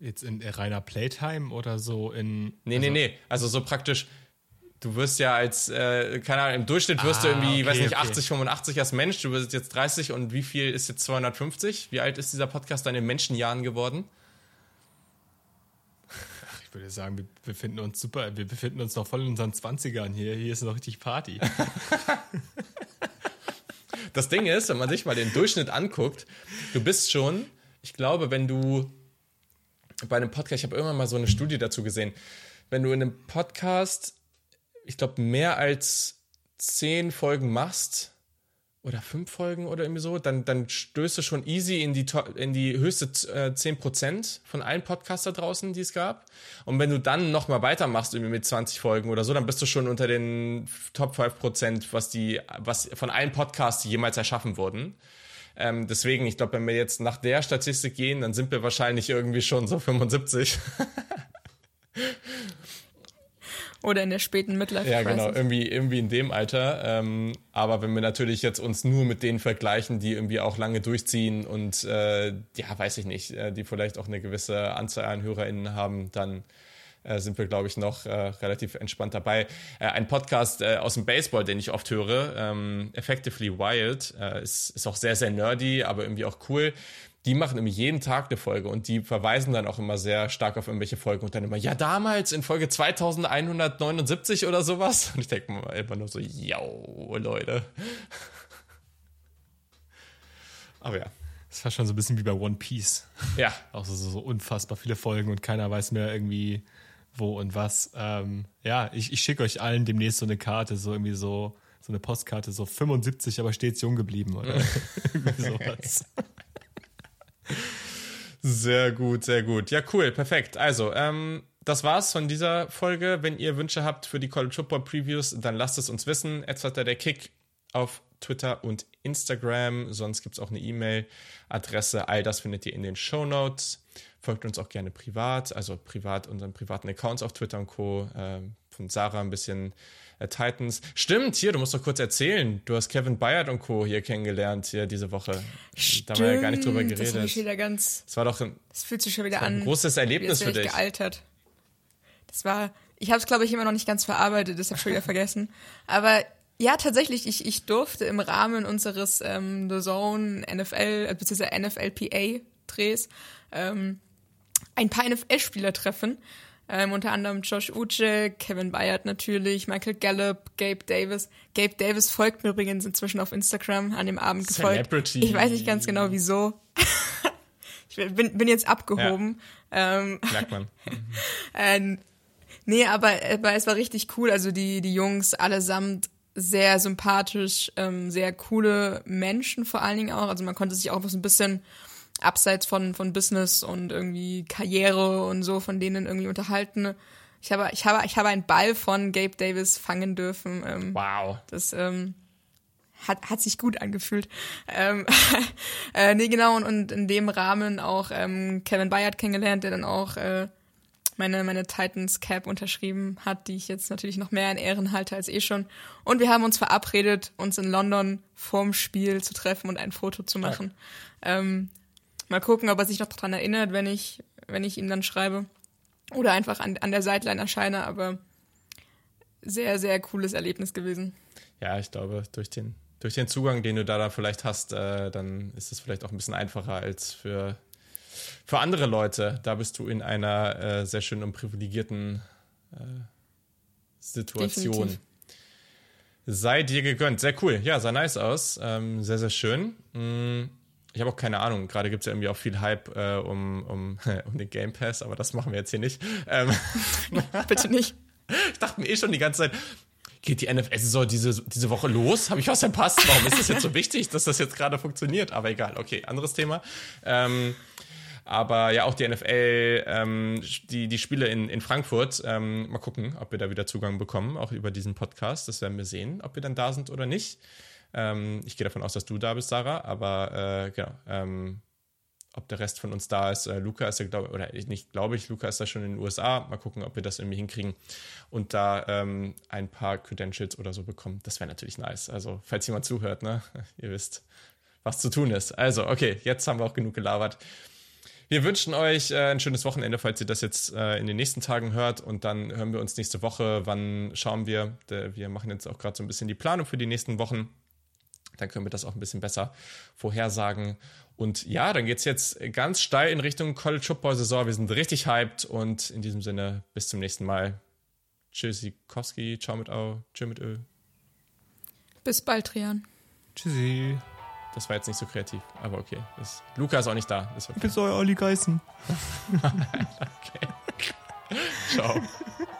Jetzt in reiner Playtime oder so in. Nee, also nee, nee. Also so praktisch, du wirst ja als, äh, keine Ahnung, im Durchschnitt wirst ah, du irgendwie, okay, weiß nicht, okay. 80, 85 als Mensch, du bist jetzt 30 und wie viel ist jetzt 250? Wie alt ist dieser Podcast dann in Menschenjahren geworden? Würde sagen, wir befinden uns super, wir befinden uns noch voll in unseren 20ern hier. Hier ist noch richtig Party. das Ding ist, wenn man sich mal den Durchschnitt anguckt, du bist schon, ich glaube, wenn du bei einem Podcast, ich habe irgendwann mal so eine Studie dazu gesehen, wenn du in einem Podcast, ich glaube, mehr als zehn Folgen machst, oder fünf Folgen oder irgendwie so, dann, dann stößt du schon easy in die, in die höchste äh, 10% von allen Podcaster draußen, die es gab. Und wenn du dann nochmal weitermachst, irgendwie mit 20 Folgen oder so, dann bist du schon unter den Top 5%, was die, was von allen Podcasts, die jemals erschaffen wurden. Ähm, deswegen, ich glaube, wenn wir jetzt nach der Statistik gehen, dann sind wir wahrscheinlich irgendwie schon so 75. Oder in der späten Midlife Ja, genau, irgendwie, irgendwie in dem Alter. Ähm, aber wenn wir natürlich jetzt uns nur mit denen vergleichen, die irgendwie auch lange durchziehen und äh, ja, weiß ich nicht, äh, die vielleicht auch eine gewisse Anzahl an HörerInnen haben, dann äh, sind wir, glaube ich, noch äh, relativ entspannt dabei. Äh, ein Podcast äh, aus dem Baseball, den ich oft höre, ähm, Effectively Wild, ist, ist auch sehr, sehr nerdy, aber irgendwie auch cool. Die machen immer jeden Tag eine Folge und die verweisen dann auch immer sehr stark auf irgendwelche Folgen und dann immer, ja, damals in Folge 2179 oder sowas. Und ich denke mir immer nur so, ja, Leute. Aber ja. Das war schon so ein bisschen wie bei One Piece. Ja. Auch so, so unfassbar viele Folgen und keiner weiß mehr irgendwie, wo und was. Ähm, ja, ich, ich schicke euch allen demnächst so eine Karte, so irgendwie so, so eine Postkarte, so 75, aber stets jung geblieben oder irgendwie sowas. Sehr gut, sehr gut. Ja, cool, perfekt. Also, ähm, das war's von dieser Folge. Wenn ihr Wünsche habt für die College Football Previews, dann lasst es uns wissen. Etwa der Kick auf Twitter und Instagram. Sonst gibt es auch eine E-Mail-Adresse. All das findet ihr in den Show Notes. Folgt uns auch gerne privat, also privat unseren privaten Accounts auf Twitter und Co. Äh, von Sarah ein bisschen Titans. Stimmt, hier, du musst doch kurz erzählen. Du hast Kevin Bayard und Co. hier kennengelernt, hier diese Woche. Stimmt, da haben wir ja gar nicht drüber geredet. Das, wieder ganz, das war doch ein, das fühlt sich schon wieder an. Ein großes Erlebnis für dich. gealtert. Das war, ich habe es glaube ich immer noch nicht ganz verarbeitet, das habe ich schon wieder vergessen. Aber ja, tatsächlich, ich, ich durfte im Rahmen unseres ähm, The Zone NFL, äh, bzw. NFLPA-Drehs ähm, ein paar NFL-Spieler treffen. Ähm, unter anderem Josh Uche, Kevin Bayard natürlich, Michael Gallup, Gabe Davis. Gabe Davis folgt mir übrigens inzwischen auf Instagram an dem Abend gefolgt. Celebrity. Ich weiß nicht ganz genau wieso. ich bin, bin jetzt abgehoben. Ja. Ähm, Merkt man. äh, nee, aber, aber es war richtig cool. Also die, die Jungs allesamt sehr sympathisch, ähm, sehr coole Menschen vor allen Dingen auch. Also man konnte sich auch so ein bisschen abseits von, von Business und irgendwie Karriere und so von denen irgendwie unterhalten. Ich habe, ich habe, ich habe einen Ball von Gabe Davis fangen dürfen. Ähm, wow. Das ähm, hat, hat sich gut angefühlt. Ähm, äh, nee, genau, und, und in dem Rahmen auch ähm, Kevin Bayard kennengelernt, der dann auch äh, meine, meine Titans Cap unterschrieben hat, die ich jetzt natürlich noch mehr in Ehren halte als eh schon. Und wir haben uns verabredet, uns in London vorm Spiel zu treffen und ein Foto zu machen. Ähm, mal gucken, ob er sich noch daran erinnert, wenn ich, wenn ich ihm dann schreibe. Oder einfach an, an der Sideline erscheine, aber sehr, sehr cooles Erlebnis gewesen. Ja, ich glaube, durch den, durch den Zugang, den du da, da vielleicht hast, äh, dann ist es vielleicht auch ein bisschen einfacher als für für andere Leute, da bist du in einer äh, sehr schönen und privilegierten äh, Situation. Definitiv. Sei dir gegönnt. Sehr cool. Ja, sah nice aus. Ähm, sehr, sehr schön. Mm, ich habe auch keine Ahnung. Gerade gibt es ja irgendwie auch viel Hype äh, um, um, um den Game Pass, aber das machen wir jetzt hier nicht. Ähm, Bitte nicht. Ich dachte mir eh schon die ganze Zeit, geht die NFL-Saison diese, diese Woche los? Habe ich was verpasst? Warum ist das jetzt so wichtig, dass das jetzt gerade funktioniert? Aber egal, okay, anderes Thema. Ähm, aber ja, auch die NFL, ähm, die, die Spiele in, in Frankfurt, ähm, mal gucken, ob wir da wieder Zugang bekommen, auch über diesen Podcast. Das werden wir sehen, ob wir dann da sind oder nicht. Ähm, ich gehe davon aus, dass du da bist, Sarah, aber äh, genau. Ähm, ob der Rest von uns da ist. Äh, Luca ist ja, glaube oder nicht, glaube ich, Luca ist da schon in den USA. Mal gucken, ob wir das irgendwie hinkriegen und da ähm, ein paar Credentials oder so bekommen. Das wäre natürlich nice. Also, falls jemand zuhört, ne, ihr wisst, was zu tun ist. Also, okay, jetzt haben wir auch genug gelabert. Wir wünschen euch äh, ein schönes Wochenende, falls ihr das jetzt äh, in den nächsten Tagen hört. Und dann hören wir uns nächste Woche. Wann schauen wir? Wir machen jetzt auch gerade so ein bisschen die Planung für die nächsten Wochen. Dann können wir das auch ein bisschen besser vorhersagen. Und ja, dann geht es jetzt ganz steil in Richtung College Football Saison. Wir sind richtig hyped und in diesem Sinne bis zum nächsten Mal. Tschüssikowski, ciao mit Au, tschö mit Ö. Bis bald, Trian. Tschüssi. Das war jetzt nicht so kreativ, aber okay. Das, Luca ist auch nicht da. Ist okay. Bis euer Olli Geißen. okay. Ciao.